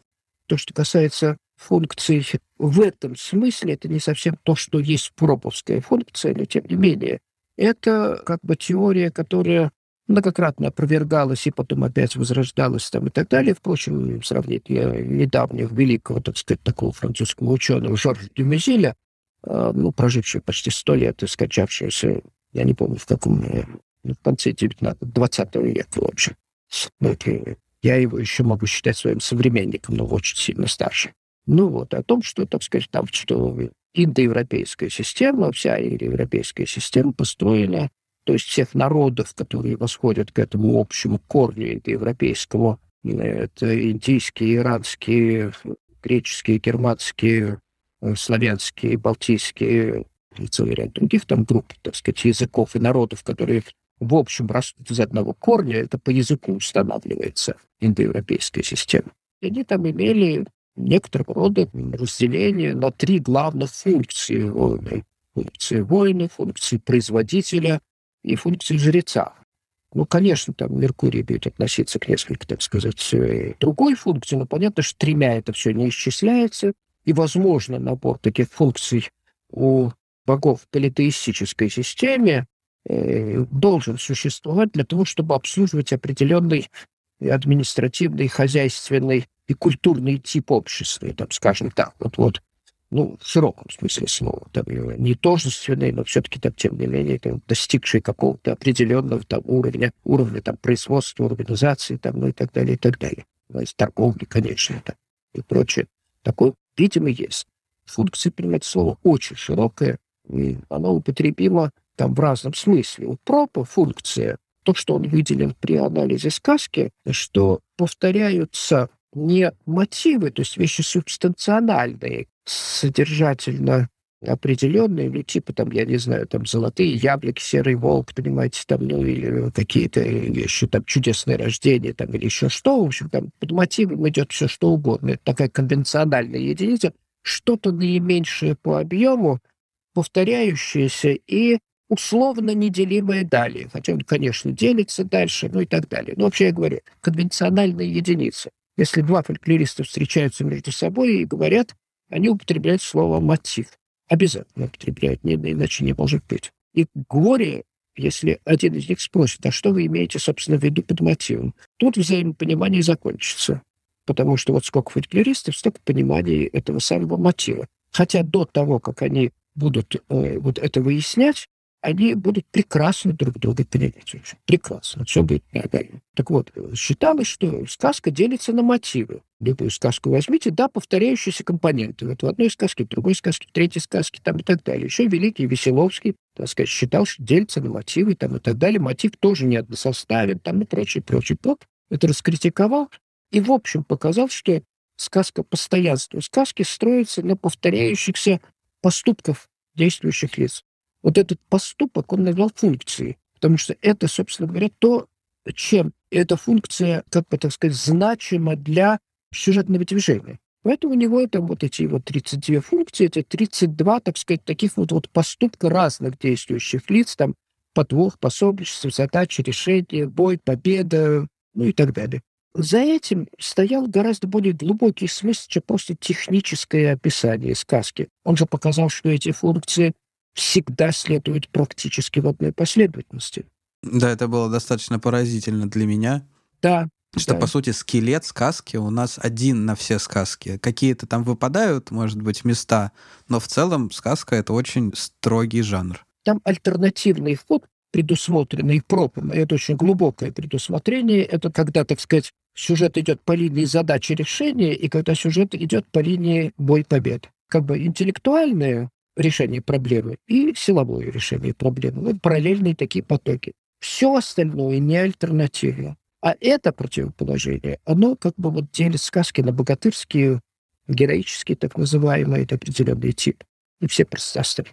То, что касается функций в этом смысле, это не совсем то, что есть проповская функция, но тем не менее это как бы теория, которая многократно опровергалась и потом опять возрождалась там и так далее. Впрочем, сравнить я недавних великого, так сказать, такого французского ученого Жоржа Дюмезиля, э, ну, прожившего почти сто лет и скачавшегося, я не помню, в каком, э, в конце 19-20 века, в общем. Ну, я его еще могу считать своим современником, но очень сильно старше. Ну вот, о том, что, так сказать, там, что индоевропейская система, вся индоевропейская система построена, то есть всех народов, которые восходят к этому общему корню индоевропейскому, это индийские, иранские, греческие, германские, э, славянские, балтийские и целый ряд других там групп, так сказать, языков и народов, которые в общем растут из одного корня, это по языку устанавливается индоевропейская система. И они там имели некоторого рода разделение на три главных функции воина. Функции воина, функции производителя и функции жреца. Ну, конечно, там Меркурий будет относиться к несколько, так сказать, э, другой функции, но понятно, что тремя это все не исчисляется, и, возможно, набор таких функций у богов в политеистической системе э, должен существовать для того, чтобы обслуживать определенный административный, хозяйственный и культурный тип общества, там, скажем так, вот, вот, ну, в широком смысле слова, там, не тождественный, но все-таки, там, тем не менее, там, достигший какого-то определенного там, уровня, уровня там, производства, организации, там, ну, и так далее, и так далее. Ну, есть торговли, конечно, там, и прочее. Такое, видимо, есть. Функция, принять слово, очень широкое, и оно употребимо там в разном смысле. У пропа функция, то, что он выделен при анализе сказки, что повторяются не мотивы, то есть вещи субстанциональные, содержательно определенные, ну, типа там, я не знаю, там золотые яблоки, серый волк, понимаете, там, ну, или какие-то вещи, там, чудесное рождение, там, или еще что, в общем, там, под мотивом идет все что угодно. Это такая конвенциональная единица, что-то наименьшее по объему, повторяющееся и условно неделимое далее. Хотя он, конечно, делится дальше, ну и так далее. Но вообще я говорю, конвенциональная единица. Если два фольклориста встречаются между собой и говорят, они употребляют слово «мотив». Обязательно употребляют, иначе не может быть. И горе, если один из них спросит, а что вы имеете, собственно, в виду под мотивом, тут взаимопонимание закончится. Потому что вот сколько фольклористов, столько понимания этого самого мотива. Хотя до того, как они будут э, вот это выяснять, они будут прекрасно друг друга понимать. Прекрасно. Все будет нормально. Так вот, считалось, что сказка делится на мотивы. Любую сказку возьмите, да, повторяющиеся компоненты. Вот в одной сказке, в другой сказке, в третьей сказке, там и так далее. Еще Великий Веселовский, так сказать, считал, что делится на мотивы там и так далее. Мотив тоже не односоставен, там и прочее, прочее. Поп это раскритиковал и, в общем, показал, что сказка постоянства сказки строится на повторяющихся поступках действующих лиц вот этот поступок он назвал функцией, потому что это, собственно говоря, то, чем эта функция, как бы так сказать, значима для сюжетного движения. Поэтому у него там вот эти вот 32 функции, это 32, так сказать, таких вот, вот поступка разных действующих лиц, там подвох, пособничество, задачи, решение, бой, победа, ну и так далее. За этим стоял гораздо более глубокий смысл, чем просто техническое описание сказки. Он же показал, что эти функции всегда следуют практически в одной последовательности. Да, это было достаточно поразительно для меня. Да, что, да. по сути, скелет сказки у нас один на все сказки. Какие-то там выпадают, может быть, места, но в целом сказка — это очень строгий жанр. Там альтернативный ход, предусмотренный пропом, это очень глубокое предусмотрение. Это когда, так сказать, сюжет идет по линии задачи решения, и когда сюжет идет по линии бой-побед. Как бы интеллектуальное решение проблемы и силовое решение проблемы. Вот параллельные такие потоки. Все остальное не альтернативно. А это противоположение, оно как бы вот делит сказки на богатырские, героические, так называемые, это определенный тип. И все пространства.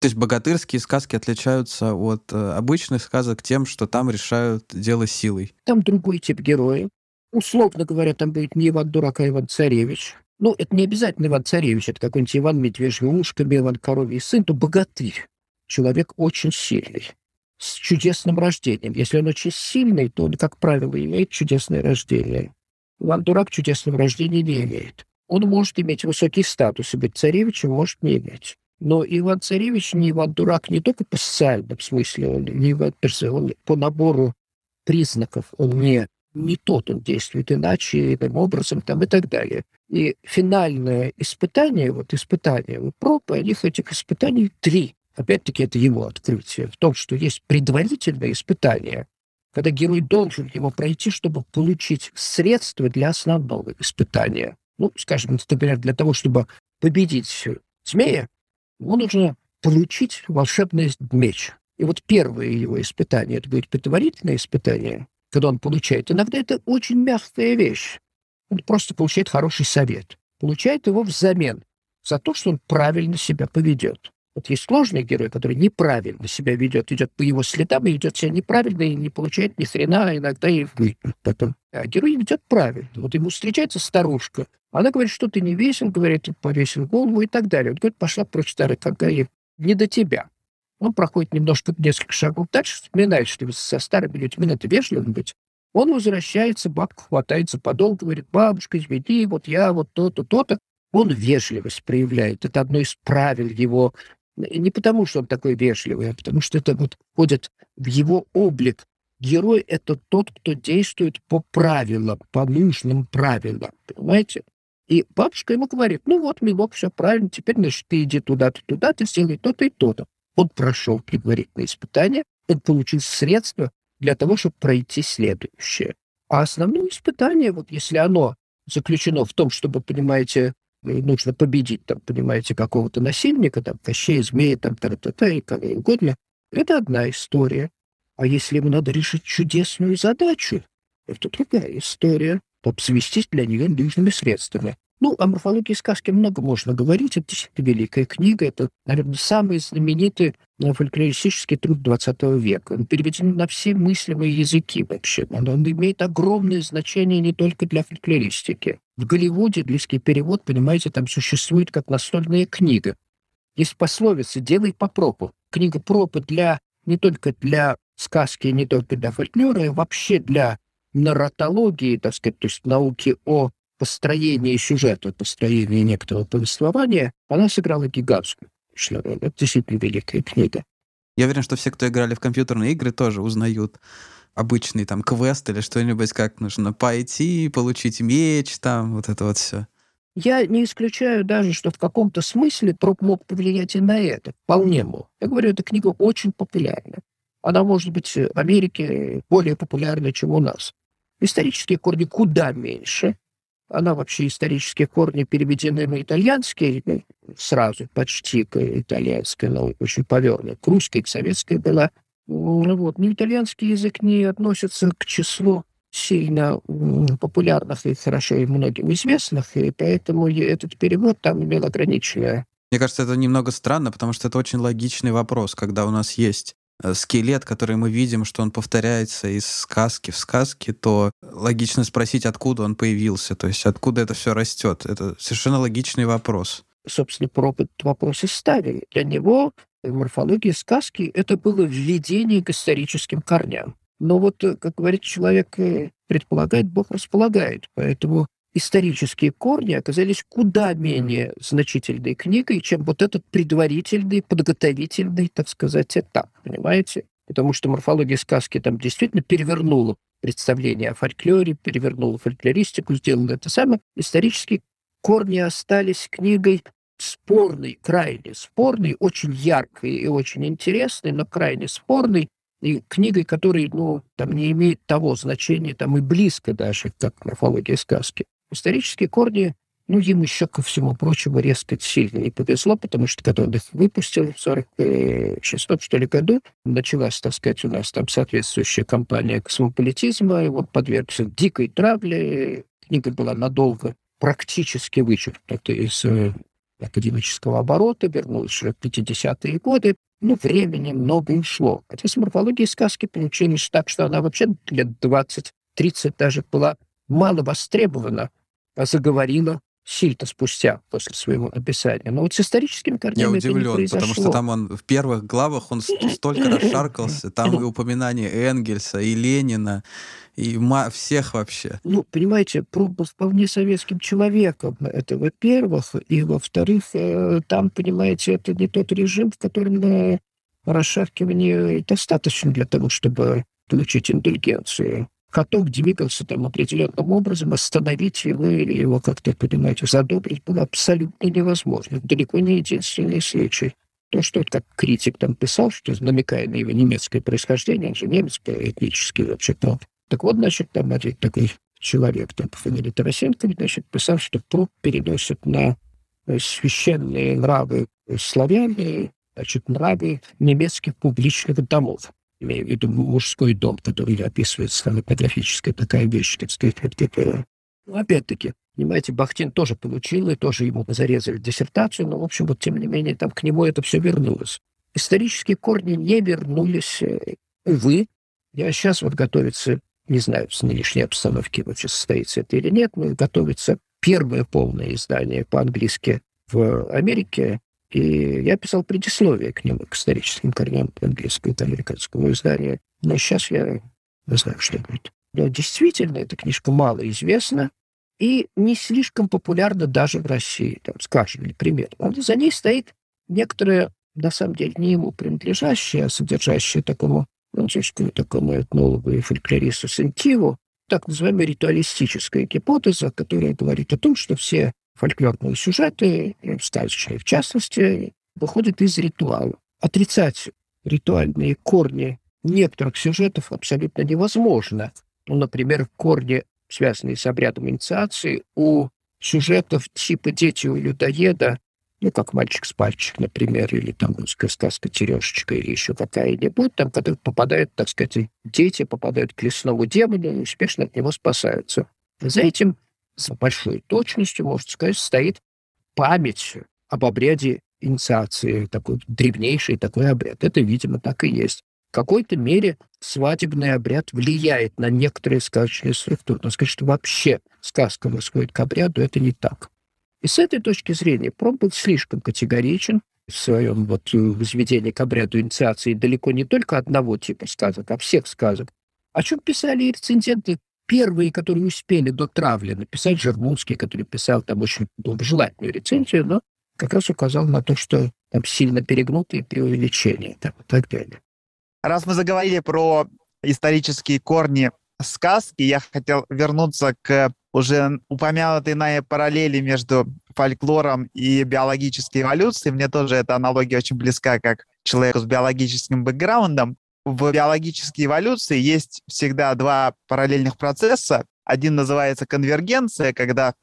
То есть богатырские сказки отличаются от э, обычных сказок тем, что там решают дело силой. Там другой тип героя. Условно говоря, там будет не Иван Дурак, а Иван Царевич. Ну, это не обязательно Иван Царевич, это какой-нибудь Иван Медвежий ушко, Иван Коровий сын, то богатырь. Человек очень сильный с чудесным рождением. Если он очень сильный, то он, как правило, имеет чудесное рождение. Иван Дурак чудесного рождения не имеет. Он может иметь высокий статус, и быть царевичем может не иметь. Но Иван Царевич не Иван Дурак не только по социальном смысле, он не Иван он по набору признаков, он не, не тот, он действует иначе, иным образом там, и так далее. И финальное испытание, вот испытание, вот пропы, них этих испытаний три. Опять-таки, это его открытие в том, что есть предварительное испытание, когда герой должен его пройти, чтобы получить средства для основного испытания. Ну, скажем, например, для того, чтобы победить змея, ему нужно получить волшебный меч. И вот первое его испытание, это будет предварительное испытание, когда он получает. Иногда это очень мягкая вещь. Он просто получает хороший совет. Получает его взамен за то, что он правильно себя поведет. Вот есть сложный герой, который неправильно себя ведет, идет по его следам и ведет себя неправильно и не получает ни хрена, а иногда и потом. А герой ведет правильно. Вот ему встречается старушка. Она говорит, что ты не весел, говорит, ты повесил голову и так далее. Он говорит, пошла прочь, старый, когда не до тебя. Он проходит немножко, несколько шагов дальше, вспоминает, что со старыми людьми надо вежливым быть. Он возвращается, бабка хватает за подол, говорит, бабушка, извини, вот я вот то-то, то-то. Он вежливость проявляет. Это одно из правил его не потому, что он такой вежливый, а потому что это вот входит в его облик. Герой — это тот, кто действует по правилам, по нужным правилам, понимаете? И бабушка ему говорит, ну вот, милок, все правильно, теперь, значит, ты иди туда-то, туда, ты сделай то-то и то-то. Он прошел предварительное испытание, он получил средства для того, чтобы пройти следующее. А основное испытание, вот если оно заключено в том, чтобы, понимаете, нужно победить, там, понимаете, какого-то насильника, там, Кощей, Змея, там, та та та и кого угодно, это одна история. А если ему надо решить чудесную задачу, это другая история. Обзавестись для нее нужными средствами. Ну, о морфологии сказки много можно говорить. Это действительно великая книга. Это, наверное, самый знаменитый э, фольклористический труд XX века. Он переведен на все мыслимые языки вообще. Он, он имеет огромное значение не только для фольклористики. В Голливуде близкий перевод, понимаете, там существует как настольная книга. Есть пословица «делай по пропу». Книга пропы для не только для сказки, не только для фольклора, а вообще для нарратологии, так сказать, то есть науки о построении сюжета, построении некоторого повествования, она сыграла гигантскую роль. Это действительно великая книга. Я уверен, что все, кто играли в компьютерные игры, тоже узнают обычный там квест или что-нибудь, как нужно пойти, получить меч, там, вот это вот все. Я не исключаю даже, что в каком-то смысле троп мог повлиять и на это. Вполне мог. Я говорю, эта книга очень популярна. Она может быть в Америке более популярна, чем у нас. Исторические корни куда меньше. Она вообще исторические корни переведены на итальянский сразу, почти к итальянской, но очень повернут. К русской, к советской была ну вот. Но итальянский язык не относится к числу сильно популярных и хорошо и многим известных, и поэтому этот перевод там имел ограниченное. Мне кажется, это немного странно, потому что это очень логичный вопрос, когда у нас есть скелет, который мы видим, что он повторяется из сказки в сказке, то логично спросить, откуда он появился, то есть откуда это все растет. Это совершенно логичный вопрос. Собственно, пропыт вопрос и ставили. Для него морфология сказки — это было введение к историческим корням. Но вот, э, как говорит человек, э, предполагает, Бог располагает. Поэтому исторические корни оказались куда менее значительной книгой, чем вот этот предварительный, подготовительный, так сказать, этап, понимаете? Потому что морфология сказки там действительно перевернула представление о фольклоре, перевернула фольклористику, сделала это самое. Исторические корни остались книгой спорной, крайне спорной, очень яркой и очень интересной, но крайне спорной, и книгой, которая, ну, там не имеет того значения, там и близко даже, как морфология сказки. Исторические корни, ну, им еще, ко всему прочему, резко сильно не повезло, потому что когда он их выпустил в 46 что ли, году, началась, так сказать, у нас там соответствующая кампания космополитизма, его подвергся дикой травле, книга была надолго практически вычеркнута из э, академического оборота, вернулась в 50-е годы. Ну, времени много ушло. Хотя с морфологией сказки получилось так, что она вообще лет 20-30 даже была мало востребована, заговорила сильно спустя после своего написания. Но вот с историческими корнями Я удивлен, это не потому что там он в первых главах он столько расшаркался, там и [LAUGHS] упоминания Энгельса, и Ленина, и всех вообще. Ну, понимаете, был вполне советским человеком, это во-первых, и во-вторых, э, там, понимаете, это не тот режим, в котором э, расшаркивание достаточно для того, чтобы получить интеллигенцию. Каток двигался там определенным образом, остановить его или его как-то, понимаете, задобрить было абсолютно невозможно. Далеко не единственный случай. То, что как критик там писал, что намекая на его немецкое происхождение, он же немец этнический вообще-то. Так вот, значит, там один такой человек, там по фамилии Тарасенко, значит, писал, что пруд переносит на э, священные нравы славян, значит, нравы немецких публичных домов имею в виду мужской дом, который описывается стенографическая такая вещь, так сказать, ну, опять-таки, понимаете, Бахтин тоже получил, и тоже ему зарезали диссертацию, но, в общем, вот, тем не менее, там к нему это все вернулось. Исторические корни не вернулись, э, увы. Я сейчас вот готовится, не знаю, с нынешней обстановки вообще состоится это или нет, но готовится первое полное издание по-английски в Америке и я писал предисловие к нему, к историческим корням английского и американского издания. Но сейчас я не знаю, что будет. Но действительно, эта книжка мало известна и не слишком популярна даже в России. Там, скажем, например. Правда, за ней стоит некоторое, на самом деле, не ему принадлежащее, а содержащее такому французскому такому этнологу и фольклористу Сентиву, так называемая ритуалистическая гипотеза, которая говорит о том, что все фольклорные сюжеты, сказочные в частности, выходят из ритуала. Отрицать ритуальные корни некоторых сюжетов абсолютно невозможно. Ну, например, корни, связанные с обрядом инициации, у сюжетов типа «Дети у людоеда», ну, как «Мальчик с пальчик», например, или там русская сказка «Терешечка», или еще какая-нибудь, там, когда попадают, так сказать, дети попадают к лесному демону и успешно от него спасаются. За этим с большой точностью, можно сказать, стоит память об обряде инициации, такой древнейший такой обряд. Это, видимо, так и есть. В какой-то мере свадебный обряд влияет на некоторые сказочные структуры. Но сказать, что вообще сказка восходит к обряду, это не так. И с этой точки зрения Пром был слишком категоричен в своем вот возведении к обряду инициации далеко не только одного типа сказок, а всех сказок. О чем писали и рецензенты первые, которые успели до травли написать, Жермунский, который писал там очень доброжелательную рецензию, но как раз указал на то, что там сильно перегнутые преувеличения там, и так далее. Раз мы заговорили про исторические корни сказки, я хотел вернуться к уже упомянутой нами параллели между фольклором и биологической эволюцией. Мне тоже эта аналогия очень близка, как человеку с биологическим бэкграундом в биологической эволюции есть всегда два параллельных процесса. Один называется конвергенция, когда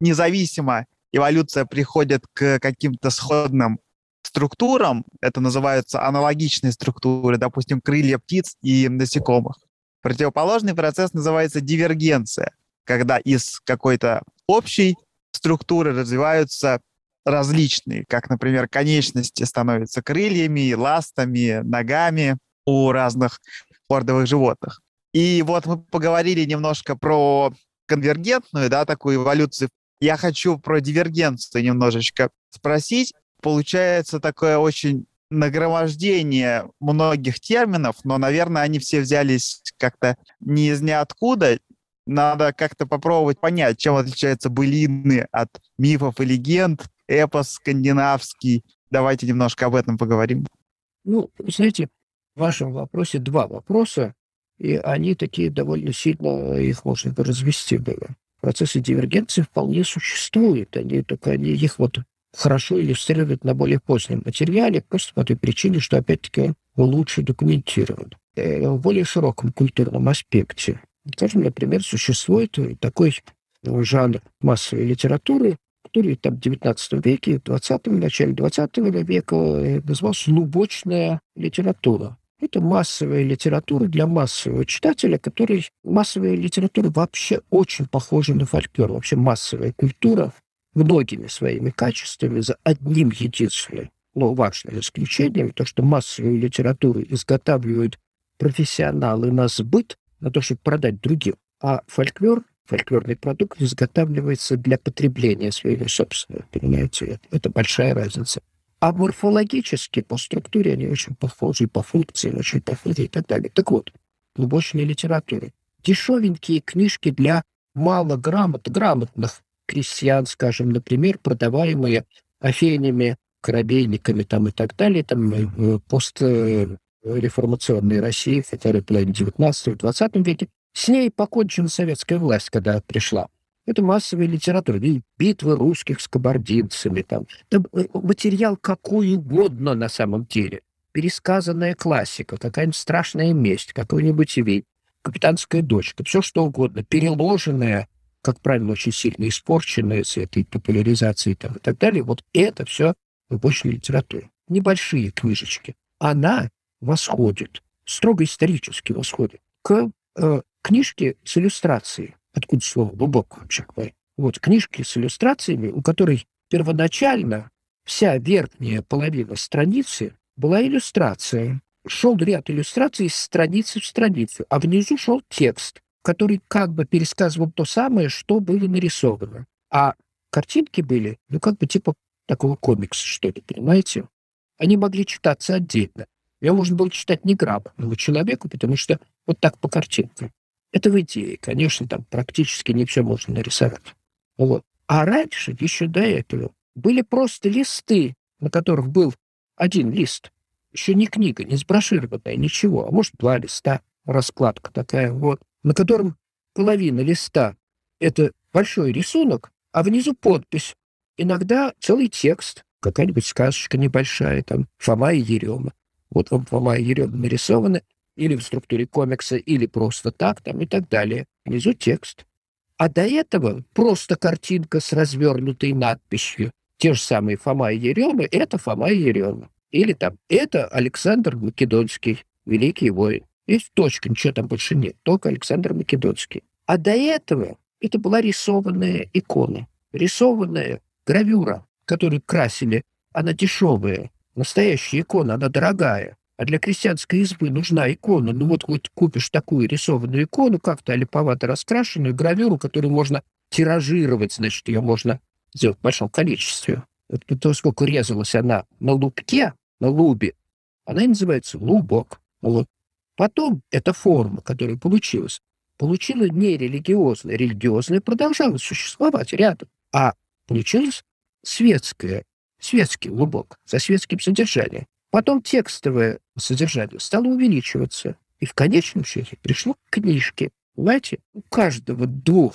независимо эволюция приходит к каким-то сходным структурам. Это называются аналогичные структуры, допустим, крылья птиц и насекомых. Противоположный процесс называется дивергенция, когда из какой-то общей структуры развиваются различные, как, например, конечности становятся крыльями, ластами, ногами, у разных ордовых животных. И вот мы поговорили немножко про конвергентную, да, такую эволюцию. Я хочу про дивергенцию немножечко спросить. Получается такое очень нагромождение многих терминов, но, наверное, они все взялись как-то не из ниоткуда. Надо как-то попробовать понять, чем отличаются былины от мифов и легенд, эпос скандинавский. Давайте немножко об этом поговорим. Ну, знаете, в вашем вопросе два вопроса, и они такие довольно сильно, их можно развести было. Процессы дивергенции вполне существуют, они только они их вот хорошо иллюстрируют на более позднем материале, просто по той причине, что, опять-таки, лучше документирован. Э, в более широком культурном аспекте. Скажем, например, существует такой жанр массовой литературы, который там в XIX веке, в 20 начале 20 века э, назывался «лубочная литература». Это массовая литература для массового читателя, который... Массовая литература вообще очень похожа на фольклор. Вообще массовая культура многими своими качествами за одним единственным, но важным исключением, то, что массовую литературу изготавливают профессионалы на сбыт, на то, чтобы продать другим. А фольклор, фольклорный продукт изготавливается для потребления своего собственного, понимаете? Это большая разница. А морфологически, по структуре они очень похожи, по функции очень похожи и так далее. Так вот, глубочной литературы. Дешевенькие книжки для малограмотных, грамотных крестьян, скажем, например, продаваемые афенями, корабейниками там и так далее, там э, постреформационной России, второй половине 19-20 веке, с ней покончила советская власть, когда пришла. Это массовая литература. И битвы русских с кабардинцами. Там. там э, материал какой угодно на самом деле. Пересказанная классика, какая-нибудь страшная месть, какой-нибудь вей, капитанская дочка, все что угодно, переложенное как правило, очень сильно испорченная с этой популяризацией там, и так далее, вот это все глубочная литература. Небольшие книжечки. Она восходит, строго исторически восходит, к э, книжке с иллюстрацией. Откуда слово «глубоко» вообще говоря. Вот книжки с иллюстрациями, у которой первоначально вся верхняя половина страницы была иллюстрация. Шел ряд иллюстраций с страницы в страницу, а внизу шел текст который как бы пересказывал то самое, что было нарисовано. А картинки были, ну, как бы типа такого комикса, что ли, понимаете? Они могли читаться отдельно. Ее можно было читать неграмотному человеку, потому что вот так по картинкам. Это в идее. Конечно, там практически не все можно нарисовать. Вот. А раньше, еще до этого, были просто листы, на которых был один лист. Еще не книга, не сброшированная, ничего. А может, два листа, раскладка такая вот на котором половина листа — это большой рисунок, а внизу подпись. Иногда целый текст, какая-нибудь сказочка небольшая, там Фома и Ерема. Вот вам Фома и Ерема нарисованы или в структуре комикса, или просто так, там и так далее. Внизу текст. А до этого просто картинка с развернутой надписью. Те же самые Фома и Ерема — это Фома и Ерема. Или там «Это Александр Македонский, великий воин». Есть точка, ничего там больше нет. Только Александр Македонский. А до этого это была рисованная икона. Рисованная гравюра, которую красили. Она дешевая. Настоящая икона, она дорогая. А для крестьянской избы нужна икона. Ну вот вот купишь такую рисованную икону, как-то липовато раскрашенную, гравюру, которую можно тиражировать, значит, ее можно сделать в большом количестве. Вот то, сколько резалась она на лубке, на лубе, она и называется лубок. Вот. Потом эта форма, которая получилась, получила не религиозная. Религиозная продолжала существовать рядом. А получилась светская, светский лубок, со светским содержанием. Потом текстовое содержание стало увеличиваться. И в конечном счете пришло к книжке. Понимаете, у каждого двух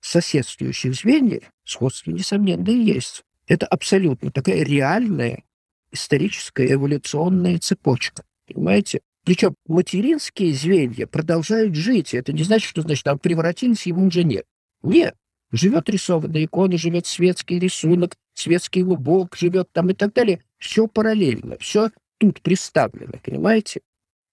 соседствующих звеньев сходство, несомненно, есть. Это абсолютно такая реальная историческая эволюционная цепочка. Понимаете? Причем материнские звенья продолжают жить. Это не значит, что значит, там превратились, ему уже нет. Нет. Живет рисованная икона, живет светский рисунок, светский лубок, живет там и так далее. Все параллельно, все тут представлено, понимаете?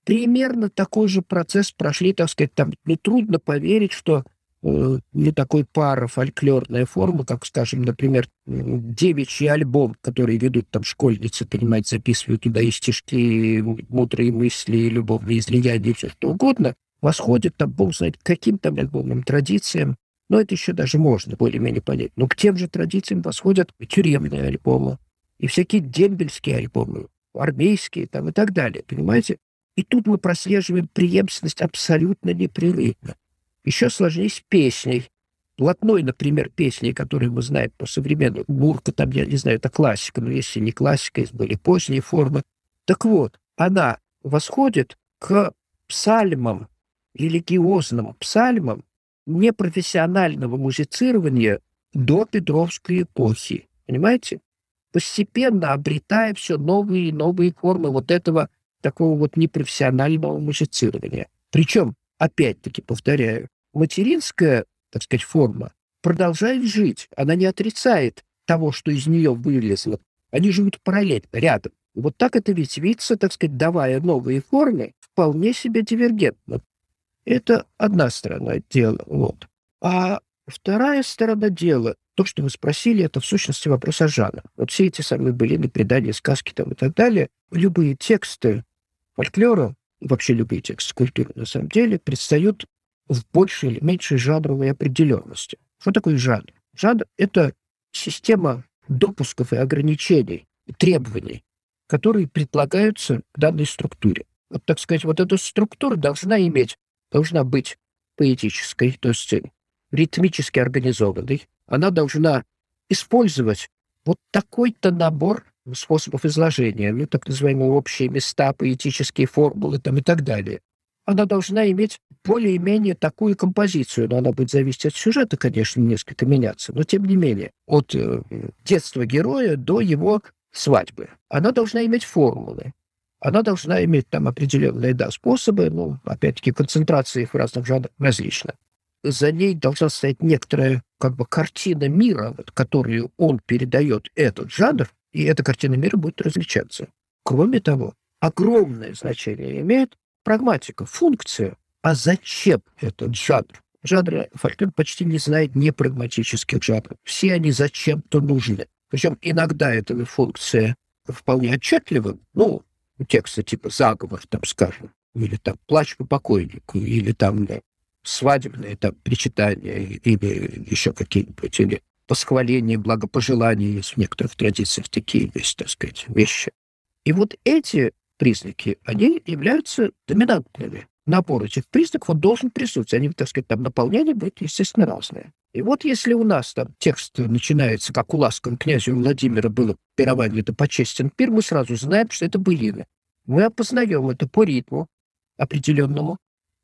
Примерно такой же процесс прошли, так сказать, там, ну, трудно поверить, что Э, не такой пара-фольклорная форма, как, скажем, например, девичий альбом, который ведут там школьницы, понимаете, записывают туда и стишки, и мудрые мысли, и любовные излияния, и все что угодно, восходит там, бог знает, к каким там альбомным традициям, но это еще даже можно более-менее понять. Но к тем же традициям восходят тюремные альбомы, и всякие дембельские альбомы. армейские там и так далее, понимаете? И тут мы прослеживаем преемственность абсолютно непрерывно. Еще сложнее с песней. Блатной, например, песни, которые мы знаем по современному. Мурка, там, я не знаю, это классика, но если не классика, есть были поздние формы. Так вот, она восходит к псальмам, религиозным псальмам непрофессионального музицирования до Петровской эпохи. Понимаете? Постепенно обретая все новые и новые формы вот этого такого вот непрофессионального музицирования. Причем, опять-таки, повторяю, материнская, так сказать, форма продолжает жить. Она не отрицает того, что из нее вылезло. Они живут параллельно, рядом. Вот так это ведь видится, так сказать, давая новые формы, вполне себе дивергентно. Это одна сторона дела. Вот. А вторая сторона дела, то, что вы спросили, это в сущности вопрос о жанре. Вот все эти самые былины, предания, сказки там и так далее, любые тексты фольклора, вообще любые тексты культуры на самом деле, предстают в большей или меньшей жанровой определенности. Что такое жанр? Жанр — это система допусков и ограничений, требований, которые предлагаются к данной структуре. Вот, так сказать, вот эта структура должна иметь, должна быть поэтической, то есть ритмически организованной. Она должна использовать вот такой-то набор способов изложения, ну, так называемые общие места, поэтические формулы там, и так далее. Она должна иметь более-менее такую композицию, но она будет зависеть от сюжета, конечно, несколько меняться, но тем не менее, от э, детства героя до его свадьбы. Она должна иметь формулы. Она должна иметь там определенные да, способы, ну, опять-таки, концентрация их в разных жанрах различна. За ней должна стоять некоторая как бы картина мира, вот, которую он передает этот жанр, и эта картина мира будет различаться. Кроме того, огромное значение имеет прагматика, функция. А зачем этот жанр? Жанр фольклор почти не знает непрагматических жанров. Все они зачем-то нужны. Причем иногда эта функция вполне отчетлива. Ну, тексты типа «Заговор», там, скажем, или там «Плач по покойнику», или там да, свадебные там причитания, или еще какие-нибудь, или восхваление, благопожелание, есть в некоторых традициях такие есть, так сказать, вещи. И вот эти признаки, они являются доминантными. Набор этих признаков он должен присутствовать. Они, так сказать, там наполнение будет, естественно, разное. И вот если у нас там текст начинается, как у ласком князя Владимира было пирование, это почестен пир, мы сразу знаем, что это былины. Мы опознаем это по ритму определенному.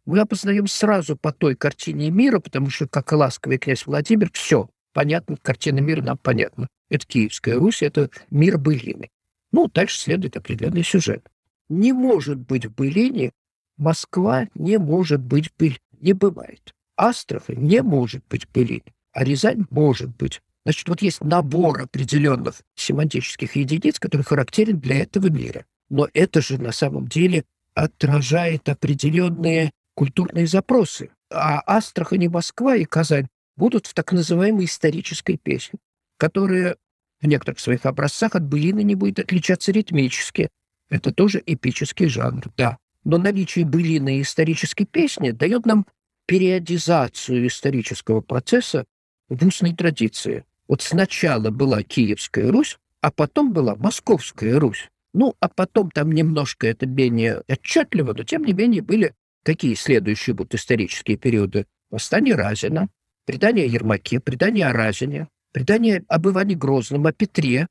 Мы опознаем сразу по той картине мира, потому что, как и ласковый князь Владимир, все, понятно, картина мира нам понятна. Это Киевская Русь, это мир былины. Ну, дальше следует определенный сюжет. Не может быть в былине Москва не может быть быль. Не бывает. Астрахань не может быть былин, а Рязань может быть. Значит, вот есть набор определенных семантических единиц, который характерен для этого мира. Но это же на самом деле отражает определенные культурные запросы. А Астрахань и Москва и Казань будут в так называемой исторической песне, которая в некоторых своих образцах от былины не будет отличаться ритмически. Это тоже эпический жанр, да. Но наличие былины и исторической песни дает нам периодизацию исторического процесса в устной традиции. Вот сначала была Киевская Русь, а потом была Московская Русь. Ну, а потом там немножко это менее отчетливо, но тем не менее были какие следующие будут исторические периоды? Восстание Разина, предание Ермаке, предание о Разине, предание об Иване Грозном, о Петре,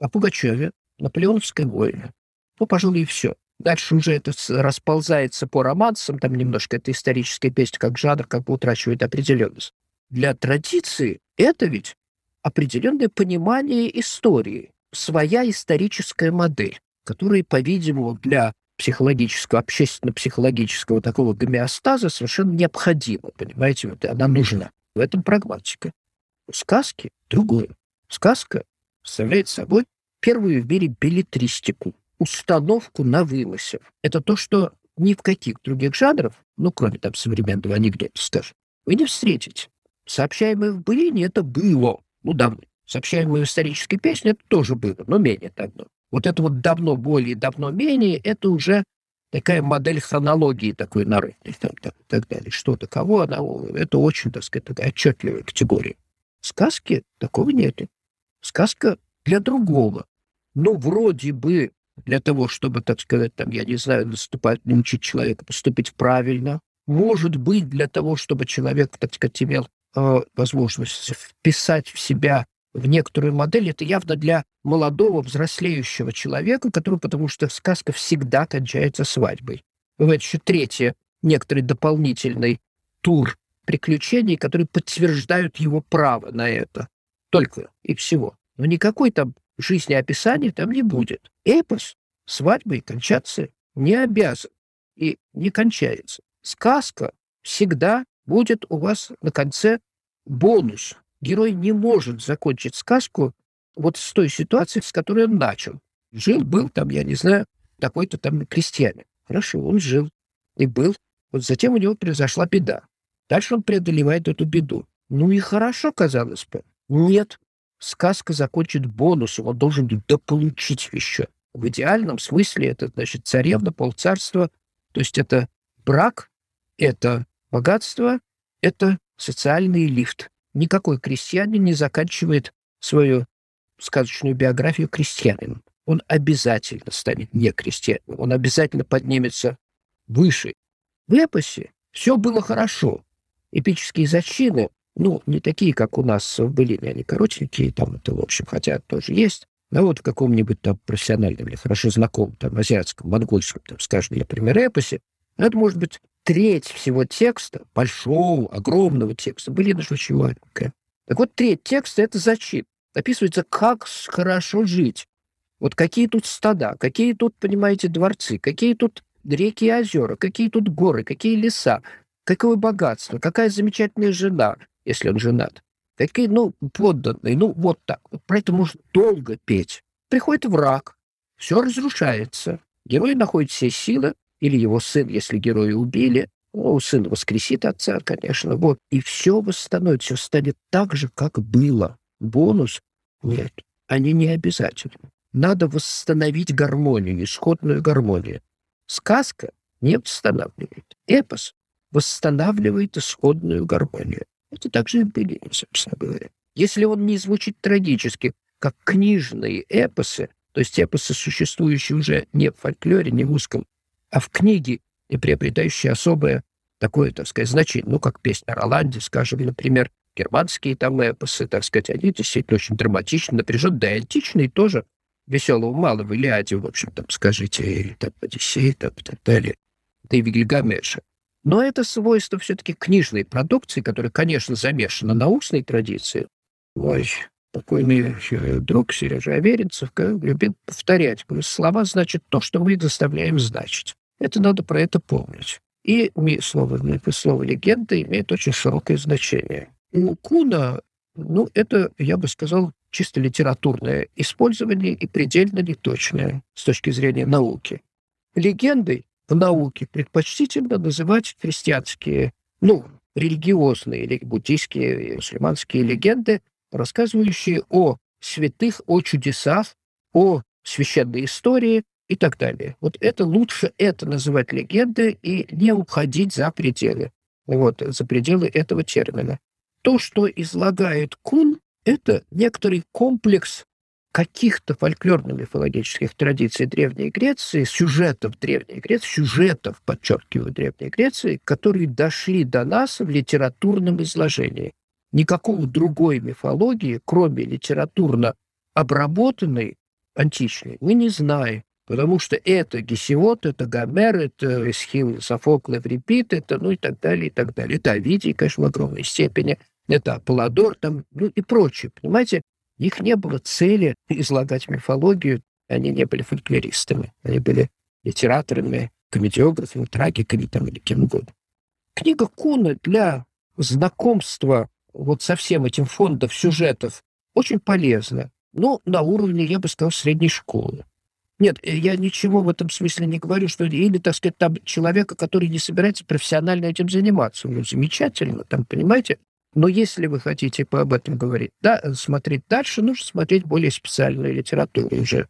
о Пугачеве, Наполеоновской войне. Ну, пожалуй, и все. Дальше уже это расползается по романсам, там немножко это историческая песня как жанр как бы утрачивает определенность. Для традиции это ведь определенное понимание истории, своя историческая модель, которая, по-видимому, для психологического, общественно-психологического такого гомеостаза совершенно необходима, понимаете, вот она нужна. В этом прагматика. Сказки — другое. Сказка представляет собой первую в мире билетристику, установку на вымысел. Это то, что ни в каких других жанрах, ну, кроме там современного анекдота, скажем, вы не встретите. Сообщаемое в былине это было, ну, давно. Сообщаемое в исторической песне это тоже было, но менее давно. Вот это вот давно, более, давно, менее, это уже такая модель хронологии такой народной, там, там, так далее. Что-то, кого она, это очень, так сказать, такая отчетливая категория. Сказки такого нет. Сказка для другого. Ну, вроде бы для того, чтобы, так сказать, там, я не знаю, наступать, научить человека поступить правильно, может быть, для того, чтобы человек, так сказать, имел э, возможность вписать в себя в некоторую модель, это явно для молодого, взрослеющего человека, который, потому что сказка всегда кончается свадьбой. Бывает еще третье, некоторый дополнительный тур приключений, которые подтверждают его право на это. Только и всего. Но никакой там жизнеописания там не будет. Эпос свадьбой кончаться не обязан и не кончается. Сказка всегда будет у вас на конце бонус. Герой не может закончить сказку вот с той ситуации, с которой он начал. Жил, был там, я не знаю, такой-то там крестьянин. Хорошо, он жил и был. Вот затем у него произошла беда. Дальше он преодолевает эту беду. Ну и хорошо, казалось бы. Нет. Сказка закончит бонусом, он должен дополучить еще. В идеальном смысле это, значит, царевна, полцарства, то есть это брак, это богатство, это социальный лифт. Никакой крестьянин не заканчивает свою сказочную биографию крестьянином. Он обязательно станет не крестьянином, он обязательно поднимется выше. В эпосе все было хорошо. Эпические зачины, ну, не такие, как у нас в Былине, они коротенькие, там это, в общем, хотя тоже есть. Но вот в каком-нибудь там профессиональном или хорошо знакомом, там, азиатском, монгольском, там, скажем, например, эпосе, это может быть треть всего текста, большого, огромного текста, Былина же очень маленькая. Так вот, треть текста — это зачин. Описывается, как хорошо жить. Вот какие тут стада, какие тут, понимаете, дворцы, какие тут реки и озера, какие тут горы, какие леса, какое богатство, какая замечательная жена, если он женат. Какие, ну, подданные, ну, вот так. Про это можно долго петь. Приходит враг, все разрушается. Герой находит все силы, или его сын, если героя убили, ну, сын воскресит отца, конечно, вот, и все восстановится, все станет так же, как было. Бонус? Нет, они не обязательны. Надо восстановить гармонию, исходную гармонию. Сказка не восстанавливает. Эпос восстанавливает исходную гармонию. Это также эмпирия, собственно говоря. Если он не звучит трагически, как книжные эпосы, то есть эпосы, существующие уже не в фольклоре, не в узком, а в книге, и приобретающие особое такое, так сказать, значение, ну, как песня о Роланде, скажем, например, германские там эпосы, так сказать, они действительно очень драматичны, напряженные, да и античные тоже, веселого мало в Илиаде, в общем, там, скажите, или там Одиссей, там, и так далее, да и в Гильгамеше. Но это свойство все-таки книжной продукции, которая, конечно, замешана на устной традиции. Мой покойный друг Сережа Аверинцев любит повторять. Слова значит то, что мы их заставляем значить. Это надо про это помнить. И слово, слово «легенда» имеет очень широкое значение. У Куна, ну, это, я бы сказал, чисто литературное использование и предельно неточное с точки зрения науки. Легендой в науке предпочтительно называть христианские, ну, религиозные или буддийские и мусульманские легенды, рассказывающие о святых, о чудесах, о священной истории и так далее. Вот это лучше это называть легендой и не уходить за пределы, вот, за пределы этого термина. То, что излагает Кун, это некоторый комплекс каких-то фольклорно-мифологических традиций Древней Греции, сюжетов Древней Греции, сюжетов, подчеркиваю, Древней Греции, которые дошли до нас в литературном изложении. Никакого другой мифологии, кроме литературно обработанной, античной, мы не знаем. Потому что это Гесиод, это Гомер, это Эсхил, Софокл, Эврипид, это ну и так далее, и так далее. Это Овидий, конечно, в огромной степени – это Аполлодор там, ну и прочее, понимаете? Их не было цели [LAUGHS] излагать мифологию, они не были фольклористами, они были литераторами, комедиографами, трагиками там или кем угодно. Книга Куна для знакомства вот со всем этим фондом сюжетов очень полезна. Ну, на уровне, я бы сказал, средней школы. Нет, я ничего в этом смысле не говорю, что или, так сказать, там человека, который не собирается профессионально этим заниматься. Ну, замечательно, там, понимаете, но если вы хотите об этом говорить, да, смотреть дальше, нужно смотреть более специальную литературу уже.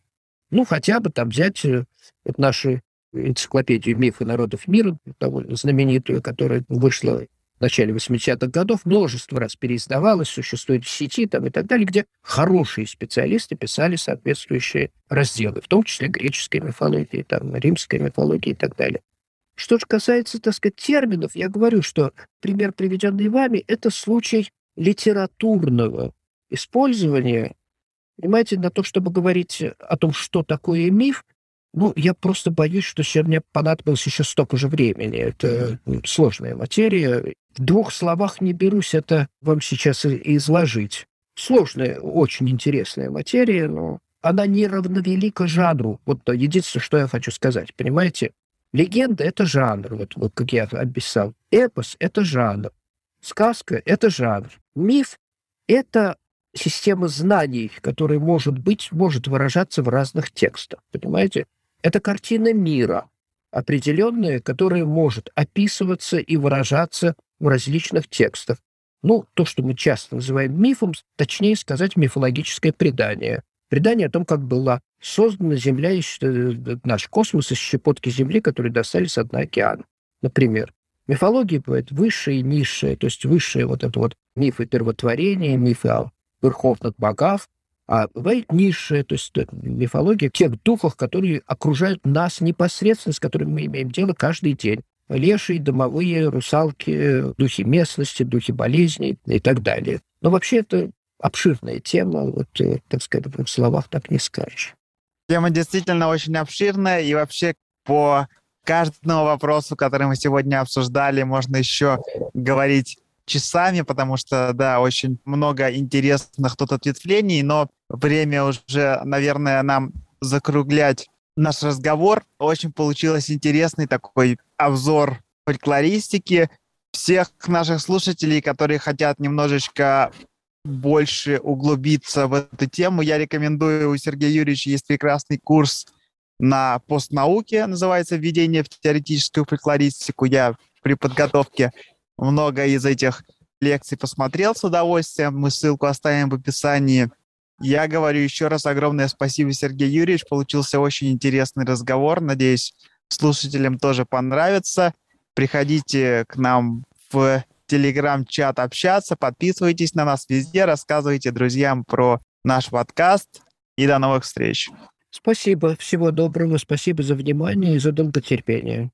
Ну, хотя бы там взять э, вот нашу энциклопедию «Мифы народов мира», довольно знаменитую, которая вышла в начале 80-х годов, множество раз переиздавалось, существует в сети там, и так далее, где хорошие специалисты писали соответствующие разделы, в том числе греческой мифологии, там, римской мифологии и так далее. Что же касается, так сказать, терминов, я говорю, что пример, приведенный вами, это случай литературного использования, понимаете, на то, чтобы говорить о том, что такое миф, ну, я просто боюсь, что сегодня понадобилось еще столько же времени. Это сложная материя. В двух словах не берусь это вам сейчас изложить. Сложная, очень интересная материя, но она не равновелика жанру. Вот единственное, что я хочу сказать, понимаете? Легенда — это жанр, вот, вот как я описал. Эпос — это жанр. Сказка — это жанр. Миф — это система знаний, которая может быть, может выражаться в разных текстах. Понимаете? Это картина мира, определенная, которая может описываться и выражаться в различных текстах. Ну, то, что мы часто называем мифом, точнее сказать, мифологическое предание. Предание о том, как была создана Земля, э, наш космос из щепотки Земли, которые достались от дна океана. Например, мифология бывает высшая и низшая, то есть высшие вот это вот мифы первотворения, мифы о верховных богах, а бывает низшая, то есть мифология тех духов, которые окружают нас непосредственно, с которыми мы имеем дело каждый день. Лешие, домовые, русалки, духи местности, духи болезней и так далее. Но вообще это обширная тема, вот, э, так сказать, в словах так не скажешь. Тема действительно очень обширная, и вообще по каждому вопросу, который мы сегодня обсуждали, можно еще говорить часами, потому что, да, очень много интересных тут ответвлений, но время уже, наверное, нам закруглять наш разговор. Очень получилось интересный такой обзор фольклористики. Всех наших слушателей, которые хотят немножечко больше углубиться в эту тему, я рекомендую, у Сергея Юрьевича есть прекрасный курс на постнауке, называется «Введение в теоретическую фольклористику». Я при подготовке много из этих лекций посмотрел с удовольствием. Мы ссылку оставим в описании. Я говорю еще раз огромное спасибо, Сергей Юрьевич. Получился очень интересный разговор. Надеюсь, слушателям тоже понравится. Приходите к нам в телеграм-чат общаться, подписывайтесь на нас везде, рассказывайте друзьям про наш подкаст и до новых встреч. Спасибо, всего доброго, спасибо за внимание и за долготерпение.